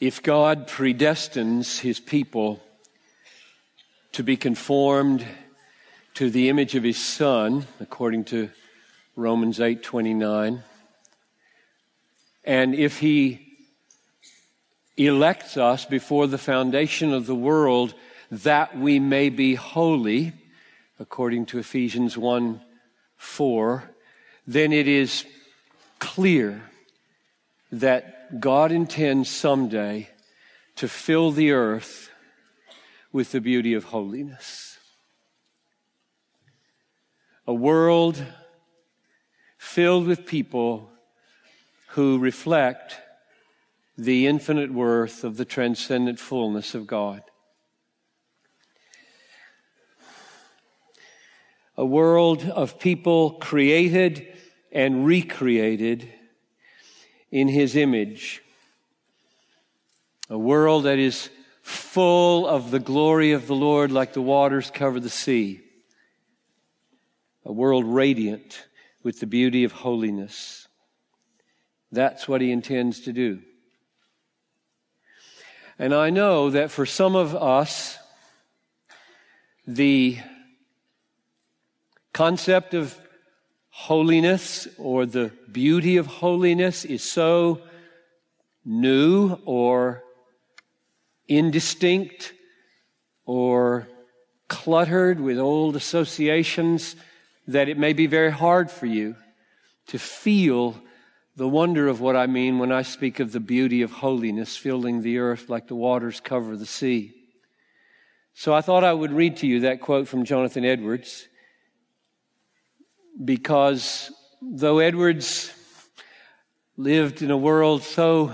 If God predestines his people to be conformed to the image of his son, according to Romans 8:29, and if he elects us before the foundation of the world that we may be holy, according to Ephesians 1 4, then it is clear that God intends someday to fill the earth with the beauty of holiness. A world filled with people who reflect the infinite worth of the transcendent fullness of God. A world of people created and recreated in His image. A world that is full of the glory of the Lord like the waters cover the sea. A world radiant with the beauty of holiness. That's what He intends to do. And I know that for some of us, the concept of holiness or the beauty of holiness is so new or indistinct or cluttered with old associations that it may be very hard for you to feel the wonder of what I mean when I speak of the beauty of holiness filling the earth like the waters cover the sea. So I thought I would read to you that quote from Jonathan Edwards because though Edwards lived in a world so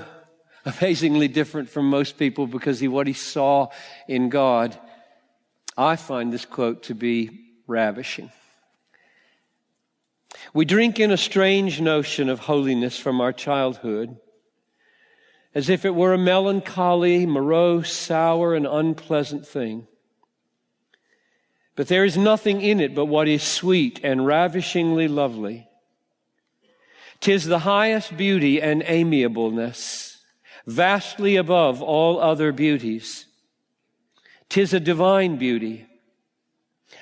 amazingly different from most people because of what he saw in God, I find this quote to be ravishing. We drink in a strange notion of holiness from our childhood, as if it were a melancholy, morose, sour, and unpleasant thing. But there is nothing in it but what is sweet and ravishingly lovely. Tis the highest beauty and amiableness, vastly above all other beauties. Tis a divine beauty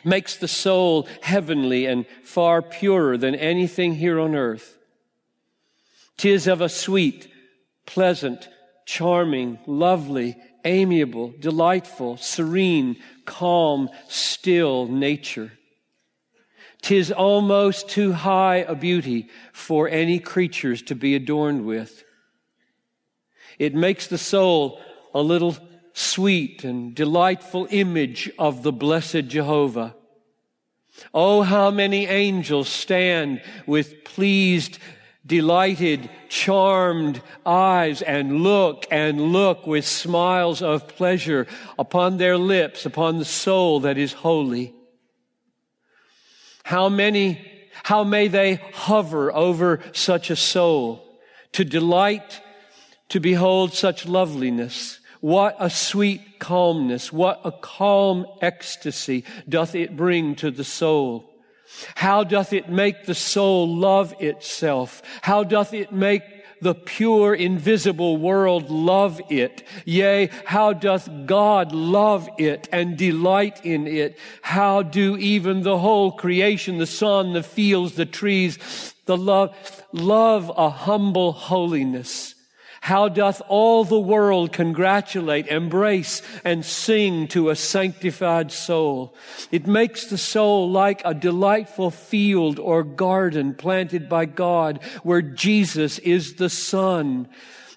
makes the soul heavenly and far purer than anything here on earth. Tis of a sweet, pleasant, charming, lovely, amiable, delightful, serene, calm, still nature. Tis almost too high a beauty for any creatures to be adorned with. It makes the soul a little sweet and delightful image of the blessed Jehovah. Oh, how many angels stand with pleased, delighted, charmed eyes and look and look with smiles of pleasure upon their lips, upon the soul that is holy. How many, how may they hover over such a soul to delight to behold such loveliness what a sweet calmness, what a calm ecstasy doth it bring to the soul. How doth it make the soul love itself? How doth it make the pure, invisible world love it? Yea, how doth God love it and delight in it? How do even the whole creation, the sun, the fields, the trees, the love, love a humble holiness? How doth all the world congratulate, embrace, and sing to a sanctified soul? It makes the soul like a delightful field or garden planted by God where Jesus is the sun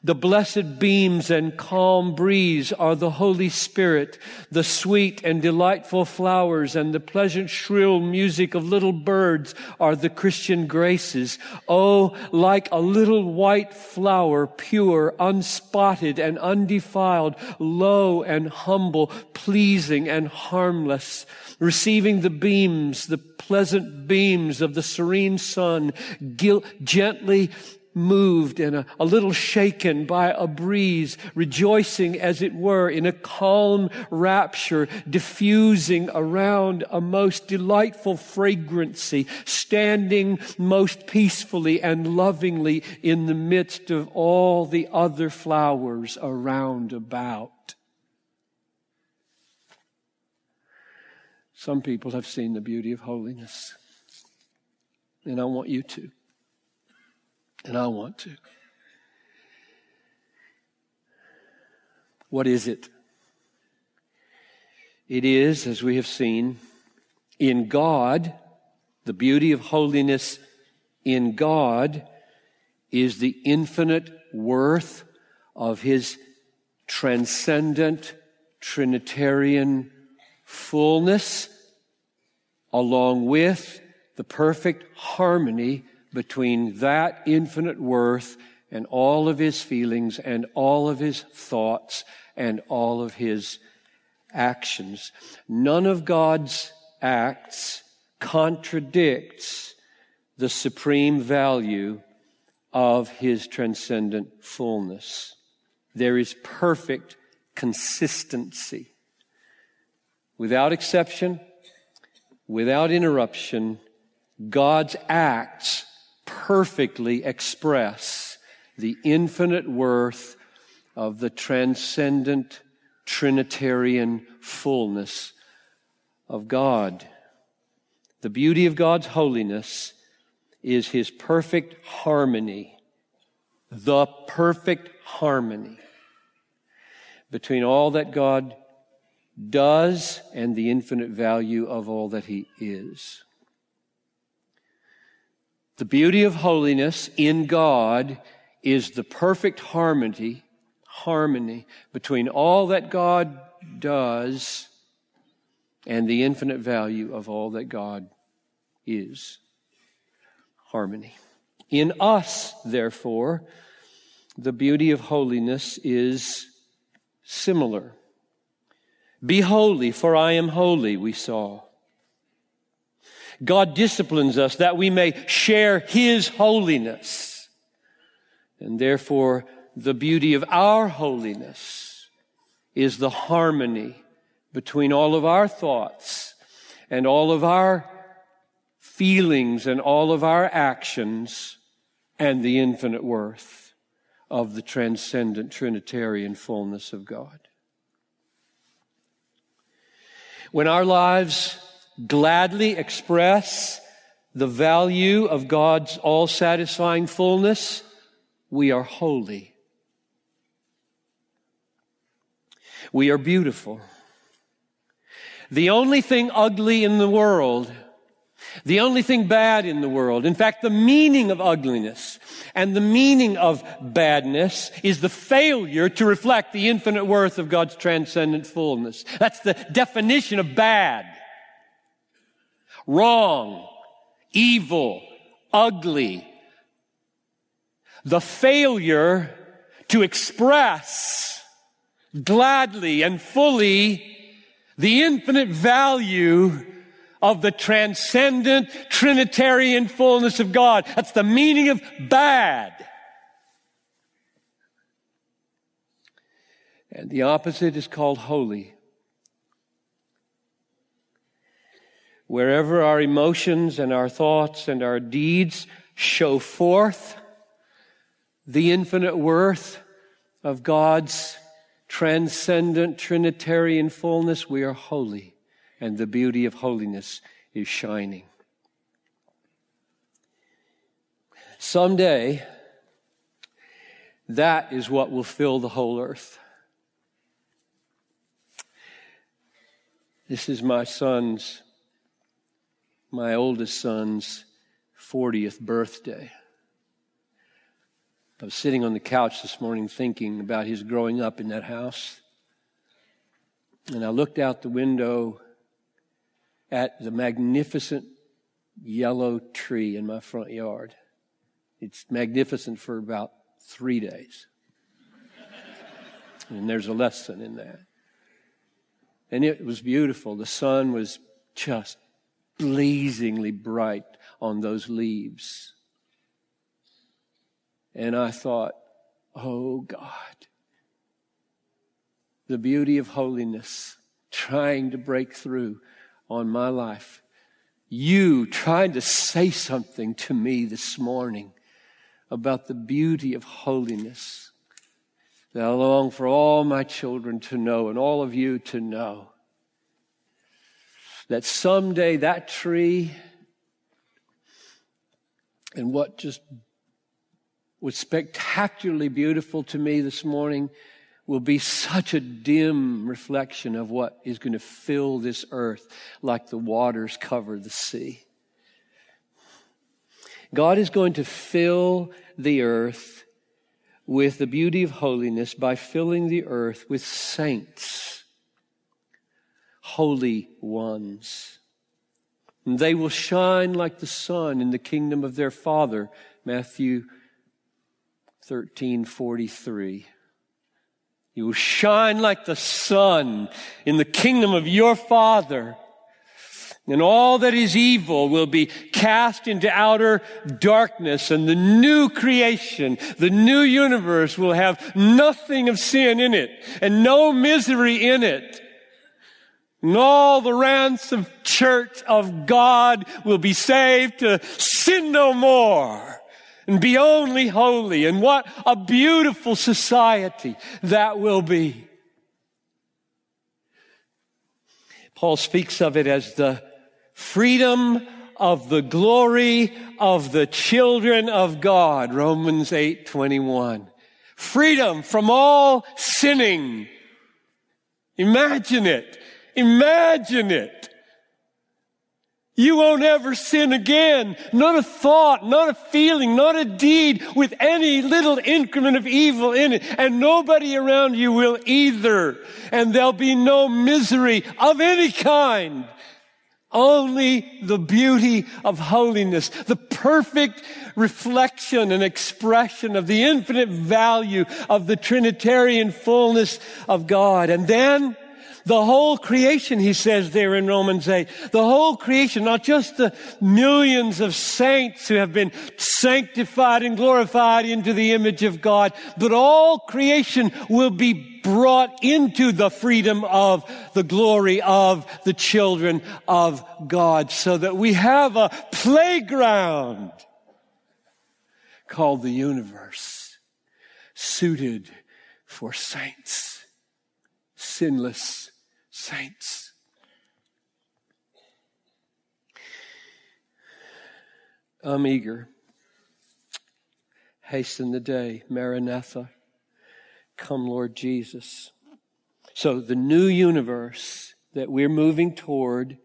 the blessed beams and calm breeze are the Holy Spirit. The sweet and delightful flowers and the pleasant shrill music of little birds are the Christian graces. Oh, like a little white flower, pure, unspotted and undefiled, low and humble, pleasing and harmless, receiving the beams, the pleasant beams of the serene sun, gently moved and a, a, little shaken by a breeze, rejoicing as it were in a calm rapture, diffusing around a most delightful fragrancy, standing most peacefully and lovingly in the midst of all the other flowers around about. Some people have seen the beauty of holiness. And I want you to. And I want to. What is it? It is, as we have seen, in God, the beauty of holiness in God is the infinite worth of His transcendent Trinitarian fullness along with the perfect harmony between that infinite worth and all of his feelings and all of his thoughts and all of his actions. None of God's acts contradicts the supreme value of his transcendent fullness. There is perfect consistency. Without exception, without interruption, God's acts perfectly express the infinite worth of the transcendent Trinitarian fullness of God. The beauty of God's holiness is His perfect harmony, the perfect harmony between all that God does and the infinite value of all that he is. The beauty of holiness in God is the perfect harmony, harmony between all that God does and the infinite value of all that God is. Harmony. In us, therefore, the beauty of holiness is similar. Be holy, for I am holy, we saw. God disciplines us that we may share His holiness. And therefore, the beauty of our holiness is the harmony between all of our thoughts and all of our feelings and all of our actions and the infinite worth of the transcendent Trinitarian fullness of God. When our lives gladly express the value of God's all satisfying fullness, we are holy. We are beautiful. The only thing ugly in the world the only thing bad in the world, in fact, the meaning of ugliness and the meaning of badness is the failure to reflect the infinite worth of God's transcendent fullness. That's the definition of bad. Wrong, evil, ugly. The failure to express gladly and fully the infinite value of the transcendent Trinitarian fullness of God. That's the meaning of bad. And the opposite is called holy. Wherever our emotions and our thoughts and our deeds show forth the infinite worth of God's transcendent Trinitarian fullness, we are holy and the beauty of holiness is shining. Someday, that is what will fill the whole earth. This is my son's, my oldest son's 40th birthday. I was sitting on the couch this morning thinking about his growing up in that house. And I looked out the window at the magnificent yellow tree in my front yard. It's magnificent for about three days. and there's a lesson in that. And it was beautiful. The sun was just blazingly bright on those leaves. And I thought, oh God, the beauty of holiness trying to break through on my life. You trying to say something to me this morning about the beauty of holiness that I long for all my children to know and all of you to know. That someday that tree and what just was spectacularly beautiful to me this morning will be such a dim reflection of what is going to fill this earth like the waters cover the sea. God is going to fill the earth with the beauty of holiness by filling the earth with saints, holy ones. And they will shine like the sun in the kingdom of their Father. Matthew 13 43. You will shine like the sun in the kingdom of your Father. And all that is evil will be cast into outer darkness and the new creation, the new universe will have nothing of sin in it and no misery in it. And all the ransom church of God will be saved to sin no more and be only holy. And what a beautiful society that will be. Paul speaks of it as the freedom of the glory of the children of God. Romans 8, 21. Freedom from all sinning. Imagine it. Imagine it. You won't ever sin again. Not a thought, not a feeling, not a deed with any little increment of evil in it. And nobody around you will either. And there'll be no misery of any kind. Only the beauty of holiness, the perfect reflection and expression of the infinite value of the Trinitarian fullness of God. And then the whole creation, he says there in Romans 8, the whole creation, not just the millions of saints who have been sanctified and glorified into the image of God, but all creation will be brought into the freedom of the glory of the children of God so that we have a playground called the universe suited for saints, sinless saints. I'm eager. Hasten the day, Maranatha. Come, Lord Jesus. So, the new universe that we're moving toward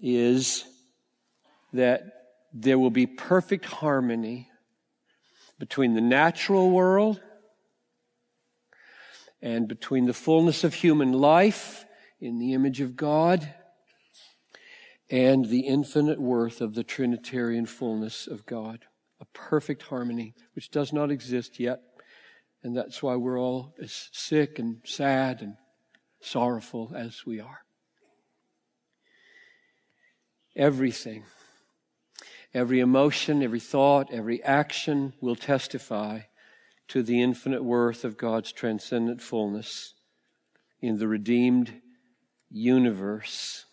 is that there will be perfect harmony between the natural world and between the fullness of human life in the image of God and the infinite worth of the Trinitarian fullness of God. A perfect harmony, which does not exist yet. And that's why we're all as sick and sad and sorrowful as we are. Everything, every emotion, every thought, every action will testify to the infinite worth of God's transcendent fullness in the redeemed universe,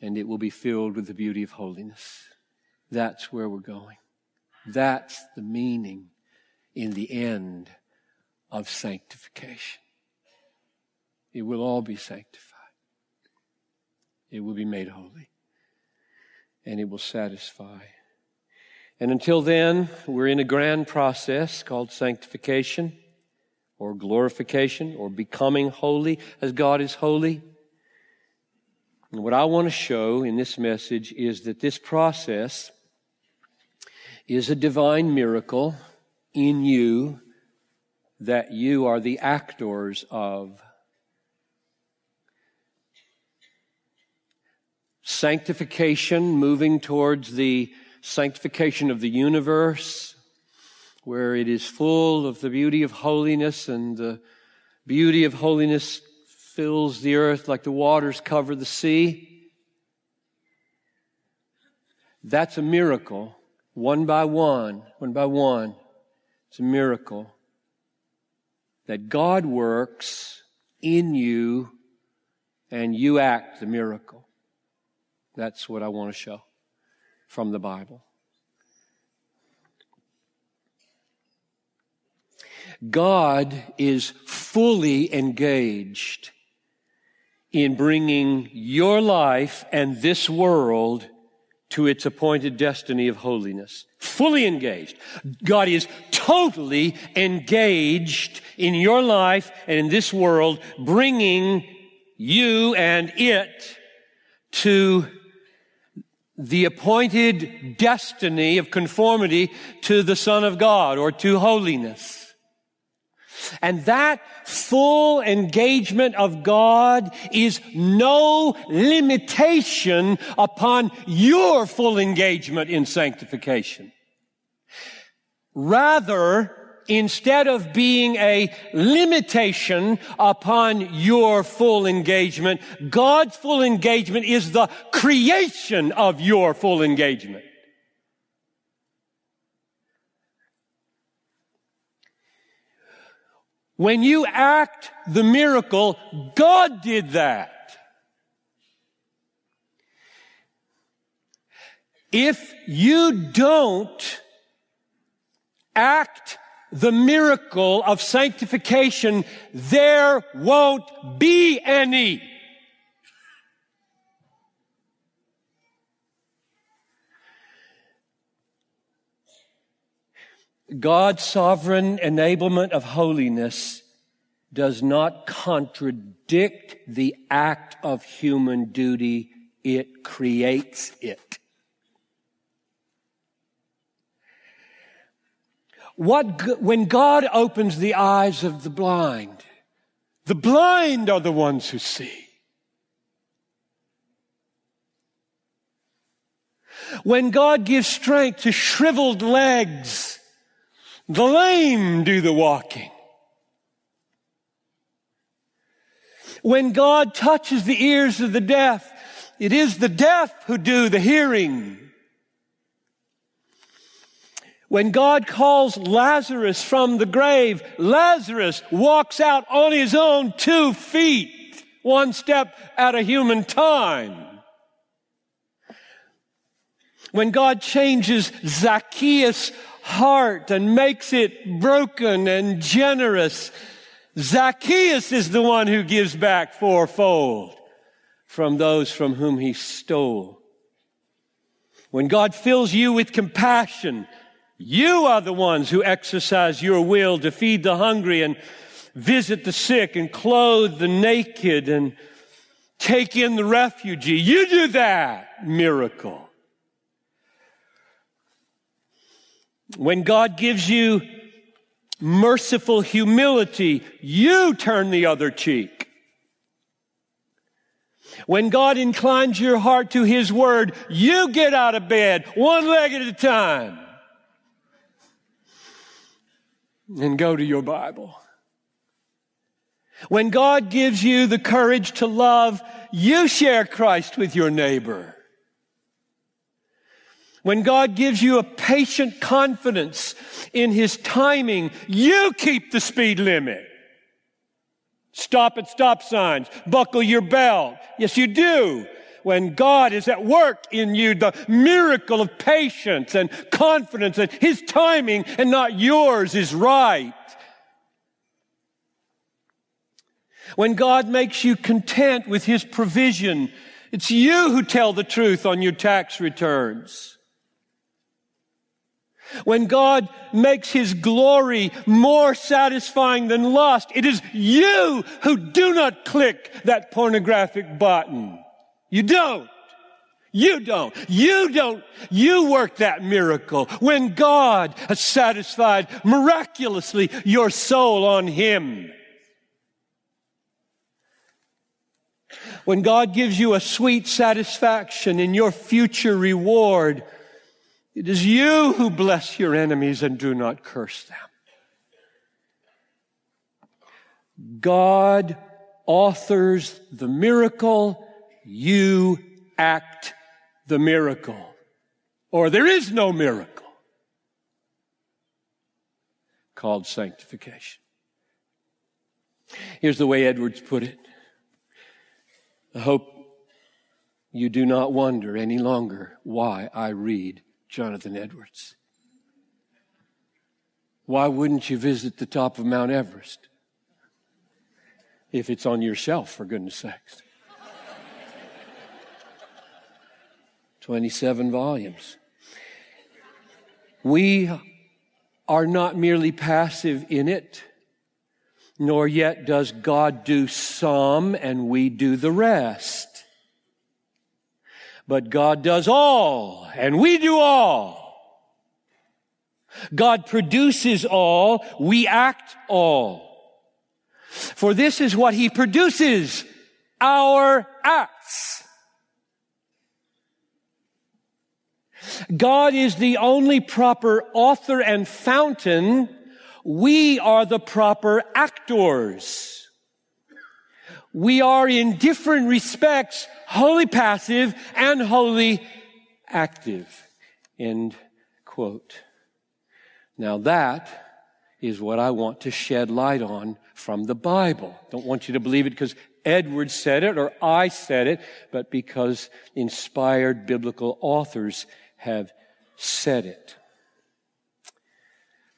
and it will be filled with the beauty of holiness. That's where we're going. That's the meaning in the end of sanctification. It will all be sanctified. It will be made holy. And it will satisfy and until then, we're in a grand process called sanctification or glorification or becoming holy as God is holy. And what I want to show in this message is that this process is a divine miracle in you that you are the actors of. Sanctification, moving towards the sanctification of the universe, where it is full of the beauty of holiness, and the beauty of holiness fills the earth like the waters cover the sea. That's a miracle, one by one, one by one. It's a miracle that God works in you and you act the miracle. That's what I want to show from the Bible. God is fully engaged in bringing your life and this world to its appointed destiny of holiness. Fully engaged. God is totally engaged in your life and in this world, bringing you and it to the appointed destiny of conformity to the Son of God or to holiness. And that full engagement of God is no limitation upon your full engagement in sanctification. Rather, instead of being a limitation upon your full engagement, God's full engagement is the creation of your full engagement. When you act the miracle, God did that. If you don't act the miracle of sanctification, there won't be any. God's sovereign enablement of holiness does not contradict the act of human duty. It creates it. What, when God opens the eyes of the blind, the blind are the ones who see. When God gives strength to shriveled legs, the lame do the walking. When God touches the ears of the deaf, it is the deaf who do the hearing. When God calls Lazarus from the grave, Lazarus walks out on his own two feet, one step at a human time. When God changes Zacchaeus' heart and makes it broken and generous. Zacchaeus is the one who gives back fourfold from those from whom he stole. When God fills you with compassion, you are the ones who exercise your will to feed the hungry and visit the sick and clothe the naked and take in the refugee. You do that miracle. When God gives you merciful humility, you turn the other cheek. When God inclines your heart to His Word, you get out of bed one leg at a time and go to your Bible. When God gives you the courage to love, you share Christ with your neighbor. When God gives you a patient confidence in His timing, you keep the speed limit. Stop at stop signs. Buckle your belt. Yes, you do. When God is at work in you, the miracle of patience and confidence that His timing and not yours is right. When God makes you content with His provision, it's you who tell the truth on your tax returns. When God makes His glory more satisfying than lust, it is you who do not click that pornographic button. You don't. You don't. You don't. You work that miracle when God has satisfied miraculously your soul on Him. When God gives you a sweet satisfaction in your future reward, it is you who bless your enemies and do not curse them. God authors the miracle, you act the miracle. Or there is no miracle. called sanctification. Here's the way Edwards put it. I hope you do not wonder any longer why I read Jonathan Edwards. Why wouldn't you visit the top of Mount Everest? If it's on your shelf, for goodness sakes. 27 volumes. We are not merely passive in it, nor yet does God do some and we do the rest. But God does all and we do all. God produces all, we act all. For this is what He produces, our acts. God is the only proper author and fountain. We are the proper actors. We are in different respects wholly passive and wholly active. End quote. Now that is what I want to shed light on from the Bible. Don't want you to believe it because Edward said it or I said it, but because inspired biblical authors have said it.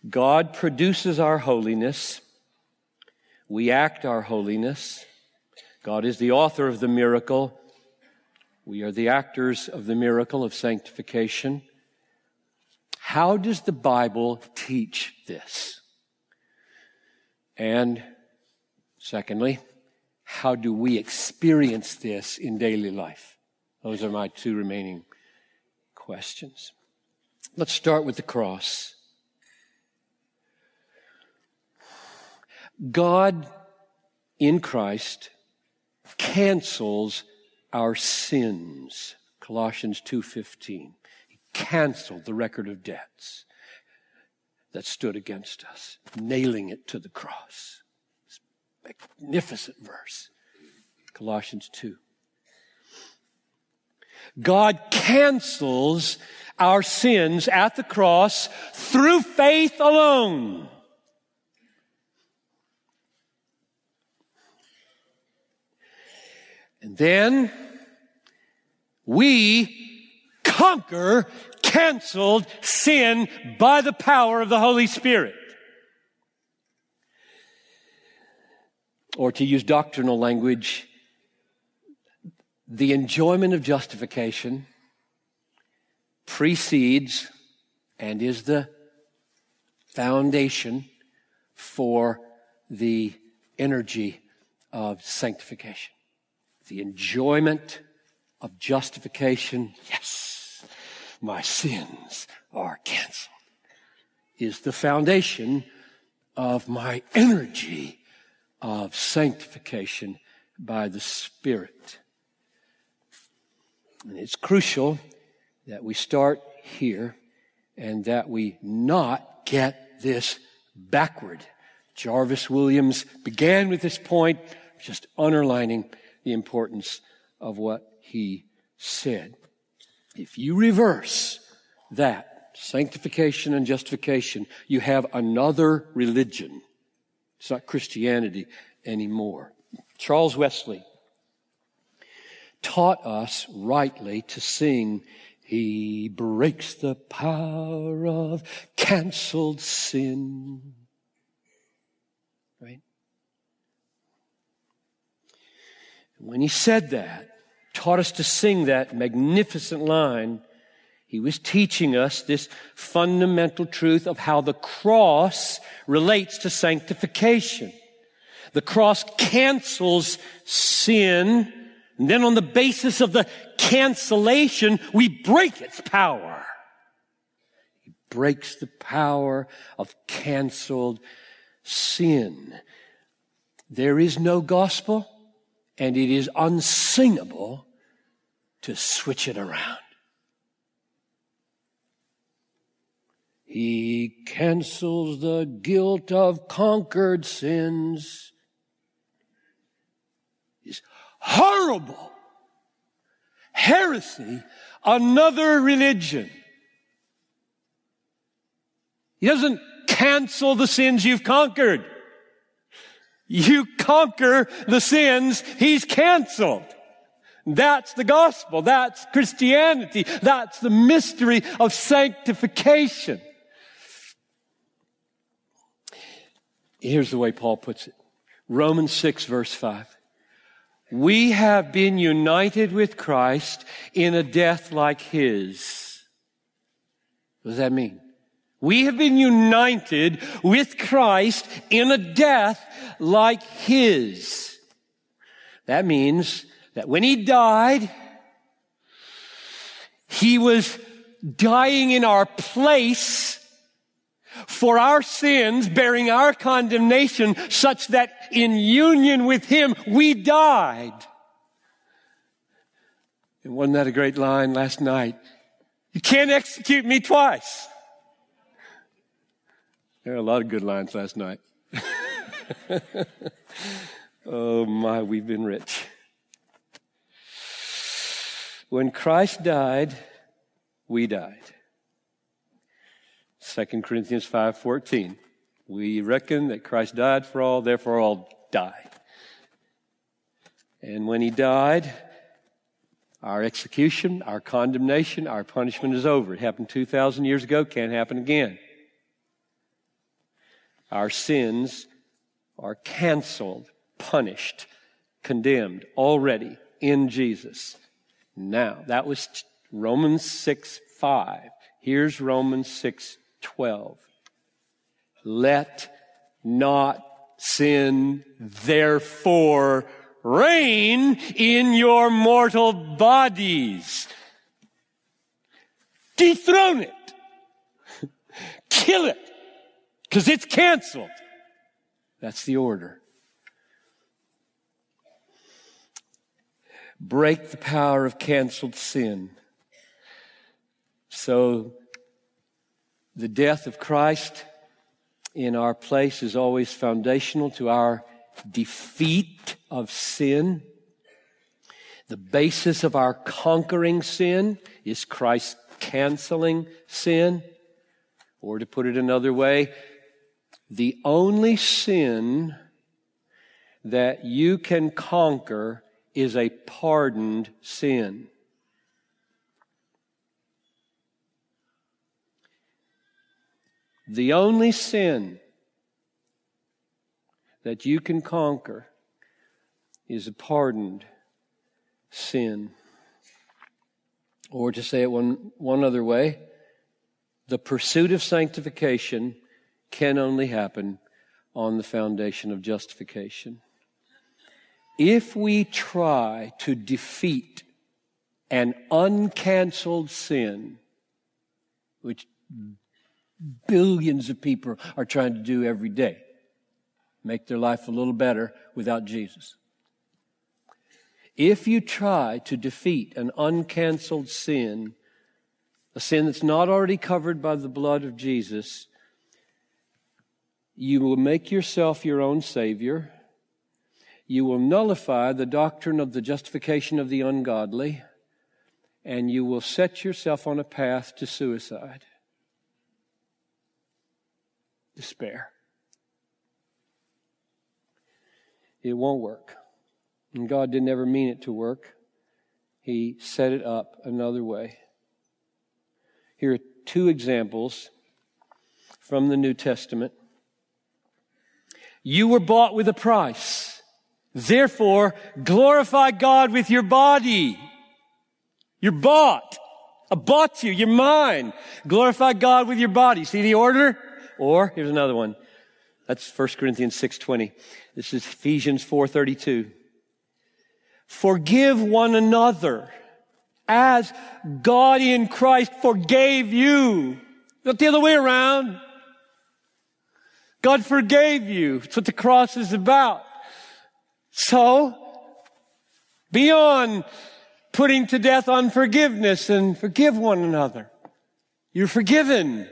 God produces our holiness. We act our holiness. God is the author of the miracle. We are the actors of the miracle of sanctification. How does the Bible teach this? And secondly, how do we experience this in daily life? Those are my two remaining questions. Let's start with the cross. God in Christ cancels our sins. Colossians 2:15. He canceled the record of debts that stood against us, nailing it to the cross. magnificent verse. Colossians 2. God cancels our sins at the cross through faith alone. And then we conquer canceled sin by the power of the Holy Spirit. Or to use doctrinal language, the enjoyment of justification precedes and is the foundation for the energy of sanctification. The enjoyment of justification, yes, my sins are canceled, is the foundation of my energy of sanctification by the Spirit. And it's crucial that we start here and that we not get this backward. Jarvis Williams began with this point, just underlining the importance of what he said. If you reverse that, sanctification and justification, you have another religion. It's not Christianity anymore. Charles Wesley taught us rightly to sing, He breaks the power of canceled sin. Right? When he said that, taught us to sing that magnificent line, he was teaching us this fundamental truth of how the cross relates to sanctification. The cross cancels sin and then on the basis of the cancellation, we break its power. He breaks the power of canceled sin. There is no gospel and it is unsingable to switch it around. He cancels the guilt of conquered sins horrible heresy, another religion. He doesn't cancel the sins you've conquered. You conquer the sins he's canceled. That's the gospel. That's Christianity. That's the mystery of sanctification. Here's the way Paul puts it. Romans 6 verse 5. We have been united with Christ in a death like his. What does that mean? We have been united with Christ in a death like his. That means that when he died, he was dying in our place for our sins, bearing our condemnation, such that in union with him we died. And wasn't that a great line last night? You can't execute me twice. There are a lot of good lines last night. oh my, we've been rich. When Christ died, we died. 2 Corinthians 5:14. We reckon that Christ died for all, therefore all die. And when he died, our execution, our condemnation, our punishment is over. It happened 2,000 years ago, can't happen again. Our sins are canceled, punished, condemned already in Jesus. Now, that was Romans 6 5. Here's Romans 6 12. Let not sin therefore reign in your mortal bodies. Dethrone it. Kill it because it's canceled. That's the order. Break the power of canceled sin. So the death of Christ in our place is always foundational to our defeat of sin. The basis of our conquering sin is Christ canceling sin. Or to put it another way, the only sin that you can conquer is a pardoned sin. The only sin that you can conquer is a pardoned sin. Or to say it one, one other way, the pursuit of sanctification can only happen on the foundation of justification. If we try to defeat an uncanceled sin, which billions of people are trying to do every day, make their life a little better without Jesus. If you try to defeat an uncanceled sin, a sin that's not already covered by the blood of Jesus, you will make yourself your own Savior. You will nullify the doctrine of the justification of the ungodly. And you will set yourself on a path to suicide. Despair. It won't work. And God didn't ever mean it to work. He set it up another way. Here are two examples from the New Testament you were bought with a price. Therefore, glorify God with your body. You're bought. I bought you. You're mine. Glorify God with your body. See the order? Or, here's another one. That's 1 Corinthians 6.20. This is Ephesians 4.32. Forgive one another as God in Christ forgave you. Not the other way around. God forgave you. That's what the cross is about. So, beyond putting to death unforgiveness and forgive one another. You're forgiven.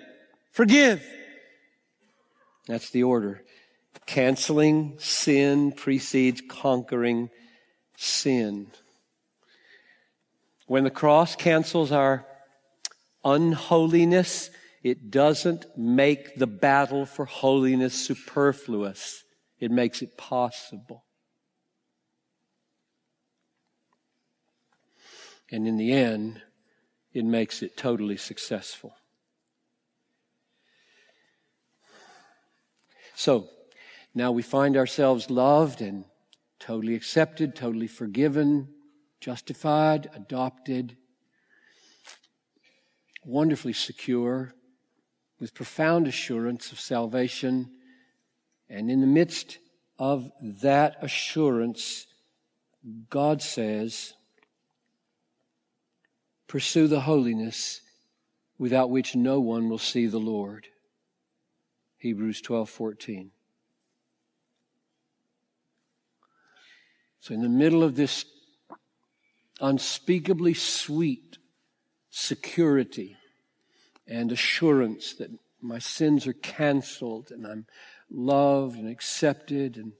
Forgive. That's the order. Canceling sin precedes conquering sin. When the cross cancels our unholiness, it doesn't make the battle for holiness superfluous. It makes it possible. And in the end, it makes it totally successful. So, now we find ourselves loved and totally accepted, totally forgiven, justified, adopted, wonderfully secure, with profound assurance of salvation. And in the midst of that assurance, God says, Pursue the holiness without which no one will see the Lord. Hebrews 12 14. So, in the middle of this unspeakably sweet security and assurance that my sins are canceled and I'm loved and accepted and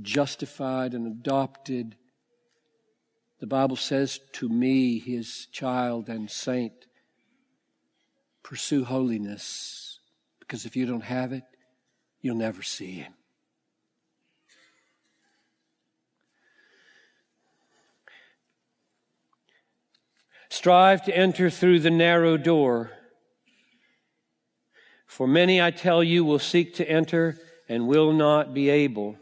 justified and adopted, the Bible says to me, his child and saint, pursue holiness because if you don't have it, you'll never see him. Strive to enter through the narrow door. For many, I tell you, will seek to enter and will not be able.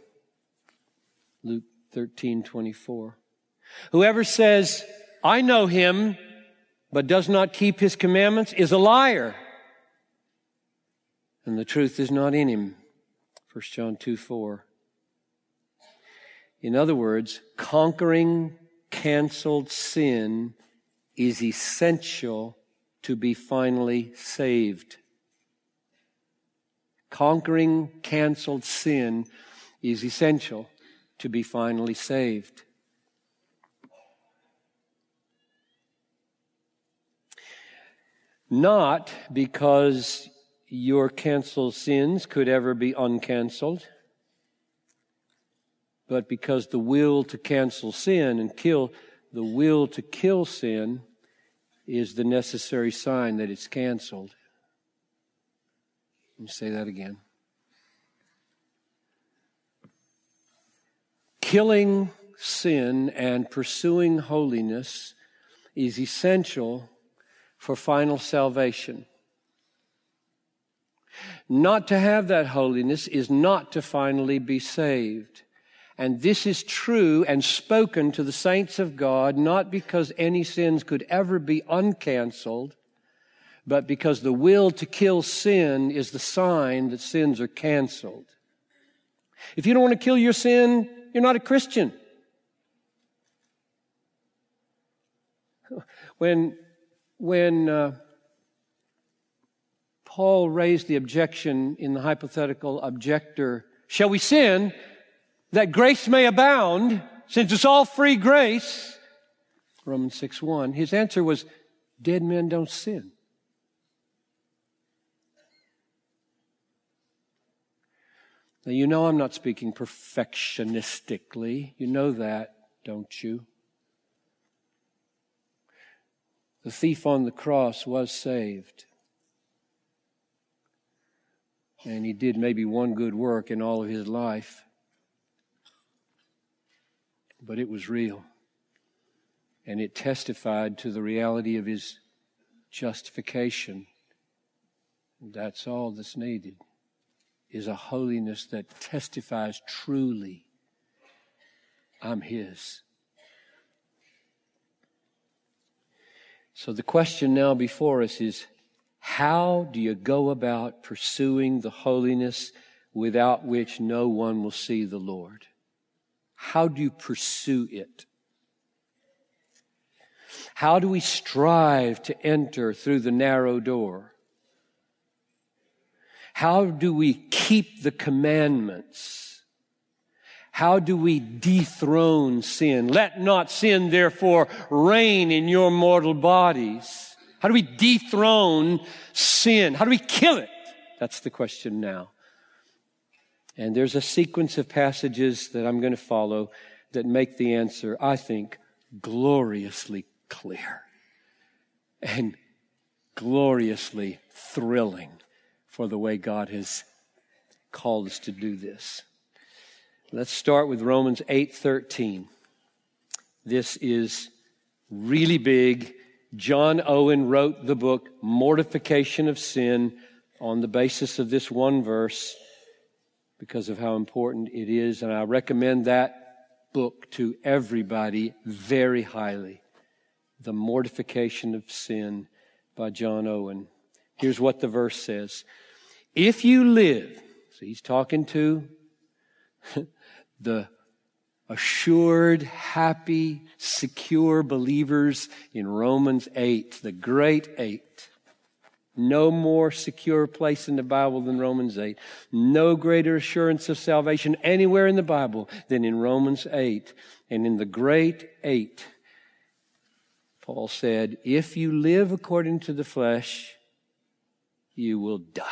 Luke 13, 24. Whoever says, I know him, but does not keep his commandments is a liar. And the truth is not in him. 1 John 2, 4. In other words, conquering canceled sin is essential to be finally saved. Conquering canceled sin is essential to be finally saved. Not because your canceled sins could ever be uncancelled. but because the will to cancel sin and kill the will to kill sin is the necessary sign that it's canceled. Let me say that again. Killing sin and pursuing holiness is essential for final salvation. Not to have that holiness is not to finally be saved. And this is true and spoken to the saints of God, not because any sins could ever be uncanceled, but because the will to kill sin is the sign that sins are canceled. If you don't want to kill your sin, you're not a Christian. When, when uh, Paul raised the objection in the hypothetical objector, shall we sin? that grace may abound, since it's all free grace, Romans 6 1, his answer was, Dead men don't sin. Now, you know I'm not speaking perfectionistically. You know that, don't you? The thief on the cross was saved. And he did maybe one good work in all of his life but it was real. And it testified to the reality of his justification. That's all that's needed is a holiness that testifies truly I'm his. So the question now before us is how do you go about pursuing the holiness without which no one will see the Lord? How do you pursue it? How do we strive to enter through the narrow door? How do we keep the commandments? How do we dethrone sin? Let not sin, therefore, reign in your mortal bodies. How do we dethrone sin? How do we kill it? That's the question now. And there's a sequence of passages that I'm going to follow that make the answer, I think, gloriously clear. And gloriously thrilling for the way God has called us to do this. Let's start with Romans 8:13. This is really big. John Owen wrote the book Mortification of Sin on the basis of this one verse because of how important it is and I recommend that book to everybody very highly. The Mortification of Sin by John Owen. Here's what the verse says. If you live, so he's talking to the assured, happy, secure believers in Romans 8, the great eight. No more secure place in the Bible than Romans 8. No greater assurance of salvation anywhere in the Bible than in Romans 8. And in the great eight, Paul said, if you live according to the flesh, you will die.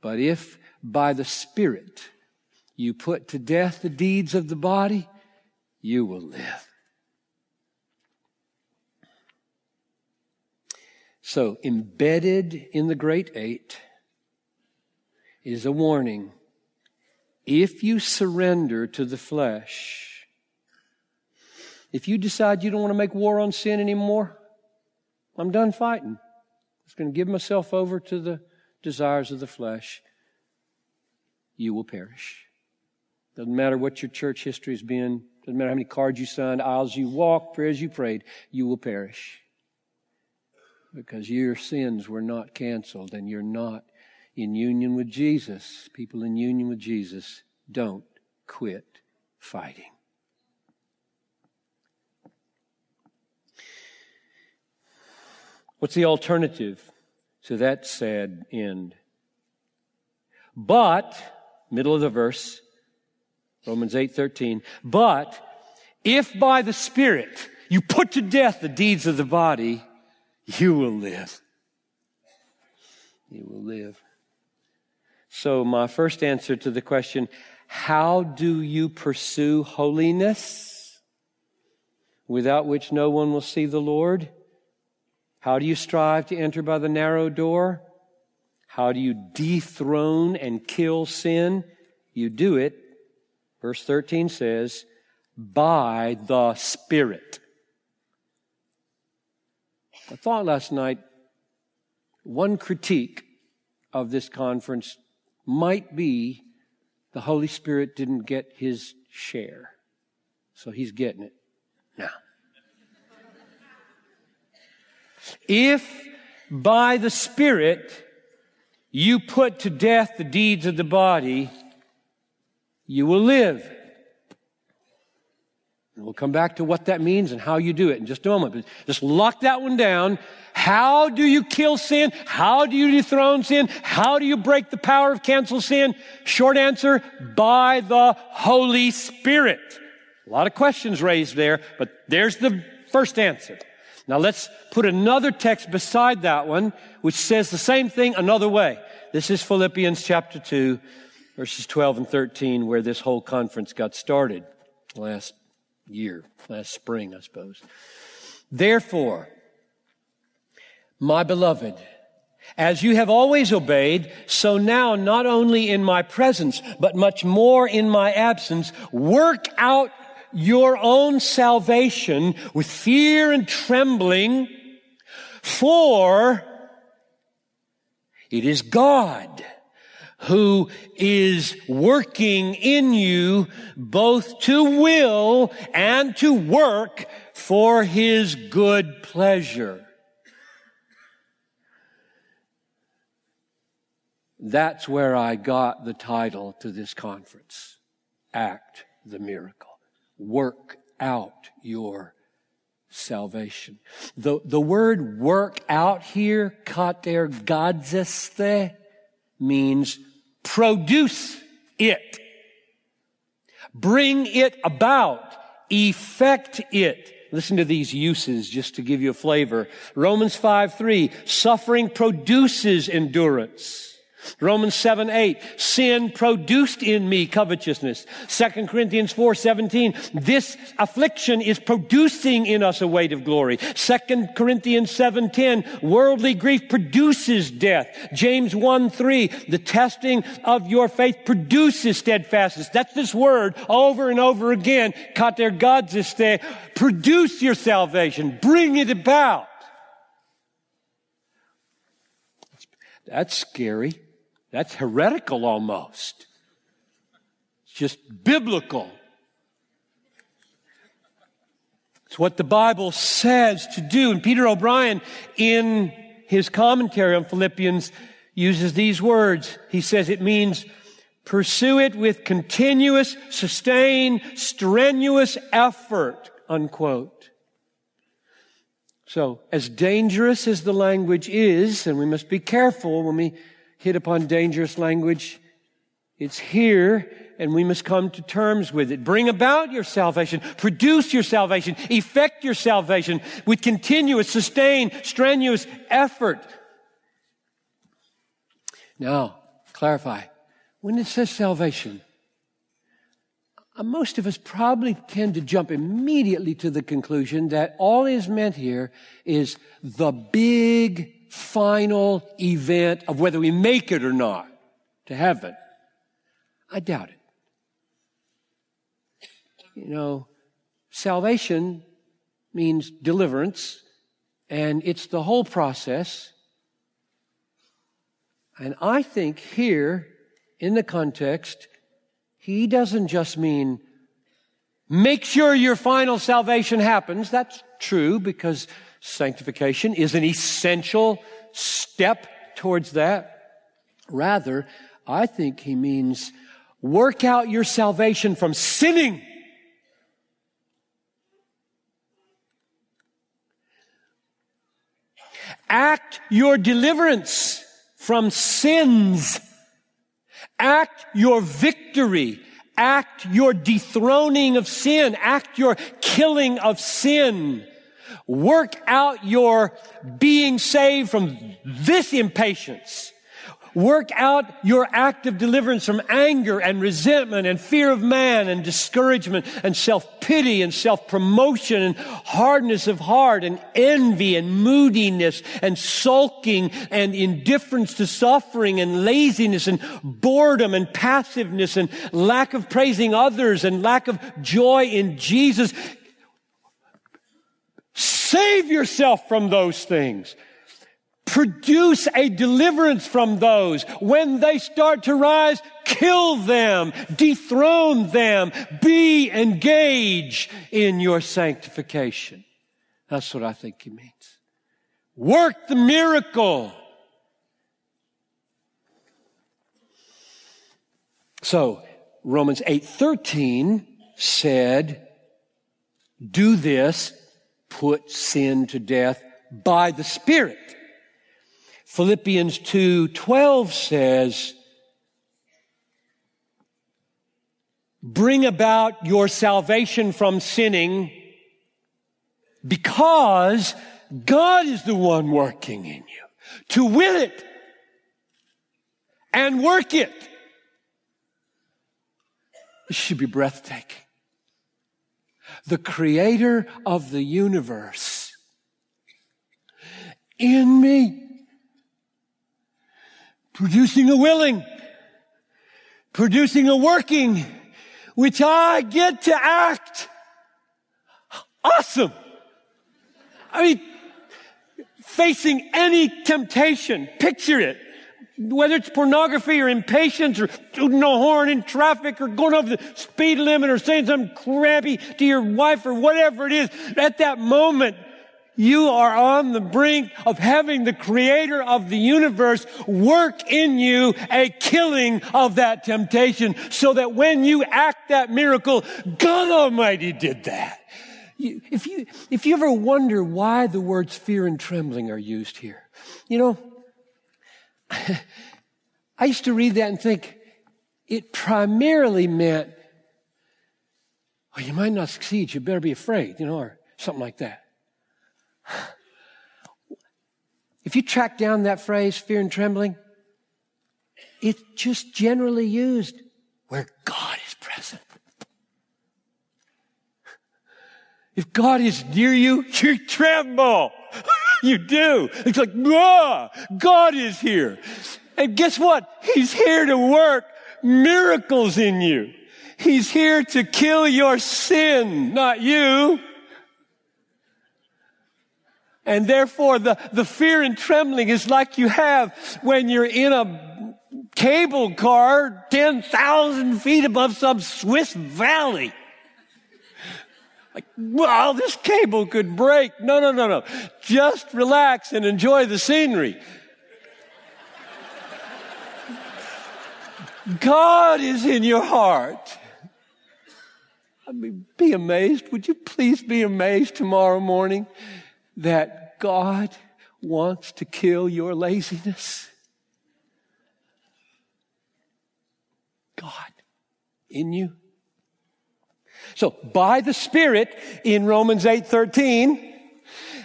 But if by the Spirit you put to death the deeds of the body, you will live. So, embedded in the great eight is a warning. If you surrender to the flesh, if you decide you don't want to make war on sin anymore, I'm done fighting. I'm just going to give myself over to the desires of the flesh. You will perish. Doesn't matter what your church history has been. Doesn't matter how many cards you signed, aisles you walked, prayers you prayed. You will perish because your sins were not canceled and you're not in union with Jesus. People in union with Jesus don't quit fighting. What's the alternative to that sad end? But, middle of the verse, Romans 8:13, but if by the Spirit you put to death the deeds of the body, you will live. You will live. So, my first answer to the question, how do you pursue holiness without which no one will see the Lord? How do you strive to enter by the narrow door? How do you dethrone and kill sin? You do it, verse 13 says, by the Spirit. I thought last night one critique of this conference might be the Holy Spirit didn't get his share. So he's getting it now. If by the Spirit you put to death the deeds of the body, you will live. And we'll come back to what that means and how you do it in just a moment. But just lock that one down. How do you kill sin? How do you dethrone sin? How do you break the power of cancel sin? Short answer, by the Holy Spirit. A lot of questions raised there, but there's the first answer. Now let's put another text beside that one, which says the same thing another way. This is Philippians chapter 2, verses 12 and 13, where this whole conference got started last year, last spring, I suppose. Therefore, my beloved, as you have always obeyed, so now not only in my presence, but much more in my absence, work out your own salvation with fear and trembling, for it is God who is working in you both to will and to work for his good pleasure. That's where I got the title to this conference. Act the miracle. Work out your salvation. The, the word work out here, katergadzeste, means produce it. Bring it about. Effect it. Listen to these uses just to give you a flavor. Romans 5 3, suffering produces endurance. Romans 7, 8, sin produced in me covetousness. 2 Corinthians 4, 17, this affliction is producing in us a weight of glory. 2 Corinthians 7, 10, worldly grief produces death. James 1, 3, the testing of your faith produces steadfastness. That's this word over and over again. Katergadziste, produce your salvation. Bring it about. That's scary. That's heretical almost. It's just biblical. It's what the Bible says to do. And Peter O'Brien, in his commentary on Philippians, uses these words. He says it means pursue it with continuous, sustained, strenuous effort, unquote. So, as dangerous as the language is, and we must be careful when we hit upon dangerous language. It's here and we must come to terms with it. Bring about your salvation. Produce your salvation. Effect your salvation with continuous, sustained, strenuous effort. Now, clarify. When it says salvation, uh, most of us probably tend to jump immediately to the conclusion that all is meant here is the big final event of whether we make it or not to heaven. I doubt it. You know, salvation means deliverance, and it's the whole process. And I think here, in the context, he doesn't just mean make sure your final salvation happens. That's true because Sanctification is an essential step towards that. Rather, I think he means work out your salvation from sinning. Act your deliverance from sins. Act your victory. Act your dethroning of sin. Act your killing of sin. Work out your being saved from this impatience. Work out your act of deliverance from anger and resentment and fear of man and discouragement and self-pity and self-promotion and hardness of heart and envy and moodiness and sulking and indifference to suffering and laziness and boredom and passiveness and lack of praising others and lack of joy in Jesus. Save yourself from those things. Produce a deliverance from those. When they start to rise, kill them, dethrone them, be engaged in your sanctification. That's what I think he means. Work the miracle. So, Romans 8:13 said, "Do this put sin to death by the Spirit. Philippians 2:12 says, bring about your salvation from sinning because God is the one working in you to will it and work it. This should be breathtaking the creator of the universe. In me, producing a willing, producing a working, which I get to act. Awesome. I mean, facing any temptation, picture it whether it's pornography or impatience or tooting a horn in traffic or going over the speed limit or saying something crappy to your wife or whatever it is, at that moment, you are on the brink of having the creator of the universe work in you a killing of that temptation so that when you act that miracle, God Almighty did that. if you, if you ever wonder why the words fear and trembling are used here, you know, I used to read that and think it primarily meant, well, you might not succeed, you better be afraid, you know, or something like that. If you track down that phrase, fear and trembling, It's just generally used where God is present. If God is near you, you tremble. You do. It's like, ah, God is here. And guess what? He's here to work miracles in you. He's here to kill your sin, not you. And therefore, the, the fear and trembling is like you have when you're in a cable car 10,000 feet above some Swiss valley. Like, well, this cable could break. No, no, no, no. Just relax and enjoy the scenery. God is in your heart. I mean, be amazed. Would you please be amazed tomorrow morning that God wants to kill your laziness? God in you. So by the Spirit in Romans 8:13,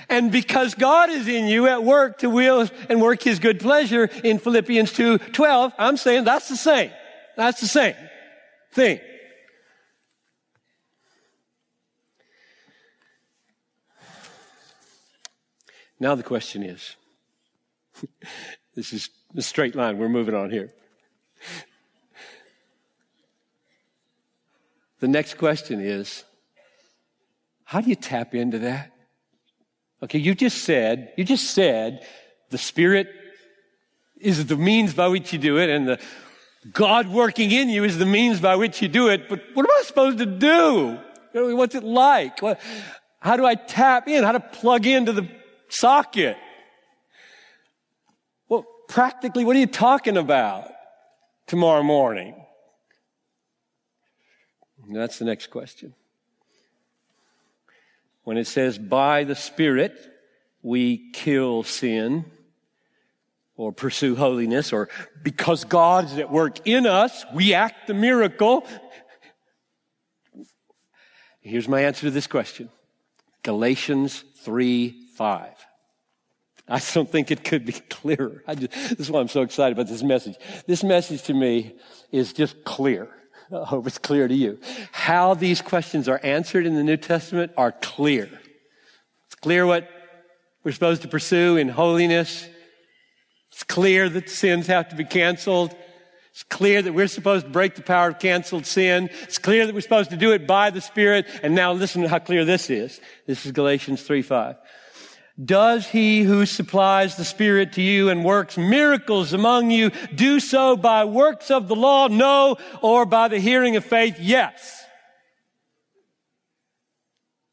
and because God is in you at work to will and work his good pleasure in Philippians 2:12, I'm saying that's the same. That's the same thing. Now the question is this is a straight line. We're moving on here. The next question is how do you tap into that? Okay, you just said, you just said the Spirit is the means by which you do it, and the God working in you is the means by which you do it. But what am I supposed to do? What's it like? What, how do I tap in? How to plug into the socket. Well, practically, what are you talking about tomorrow morning? That's the next question. When it says, by the Spirit, we kill sin or pursue holiness, or because God is at work in us, we act the miracle. Here's my answer to this question Galatians 3 5. I don't think it could be clearer. Just, this is why I'm so excited about this message. This message to me is just clear. I hope it's clear to you. How these questions are answered in the New Testament are clear. It's clear what we're supposed to pursue in holiness. It's clear that sins have to be canceled. It's clear that we're supposed to break the power of canceled sin. It's clear that we're supposed to do it by the Spirit. And now listen to how clear this is. This is Galatians 3 5. Does he who supplies the Spirit to you and works miracles among you do so by works of the law? No. Or by the hearing of faith? Yes.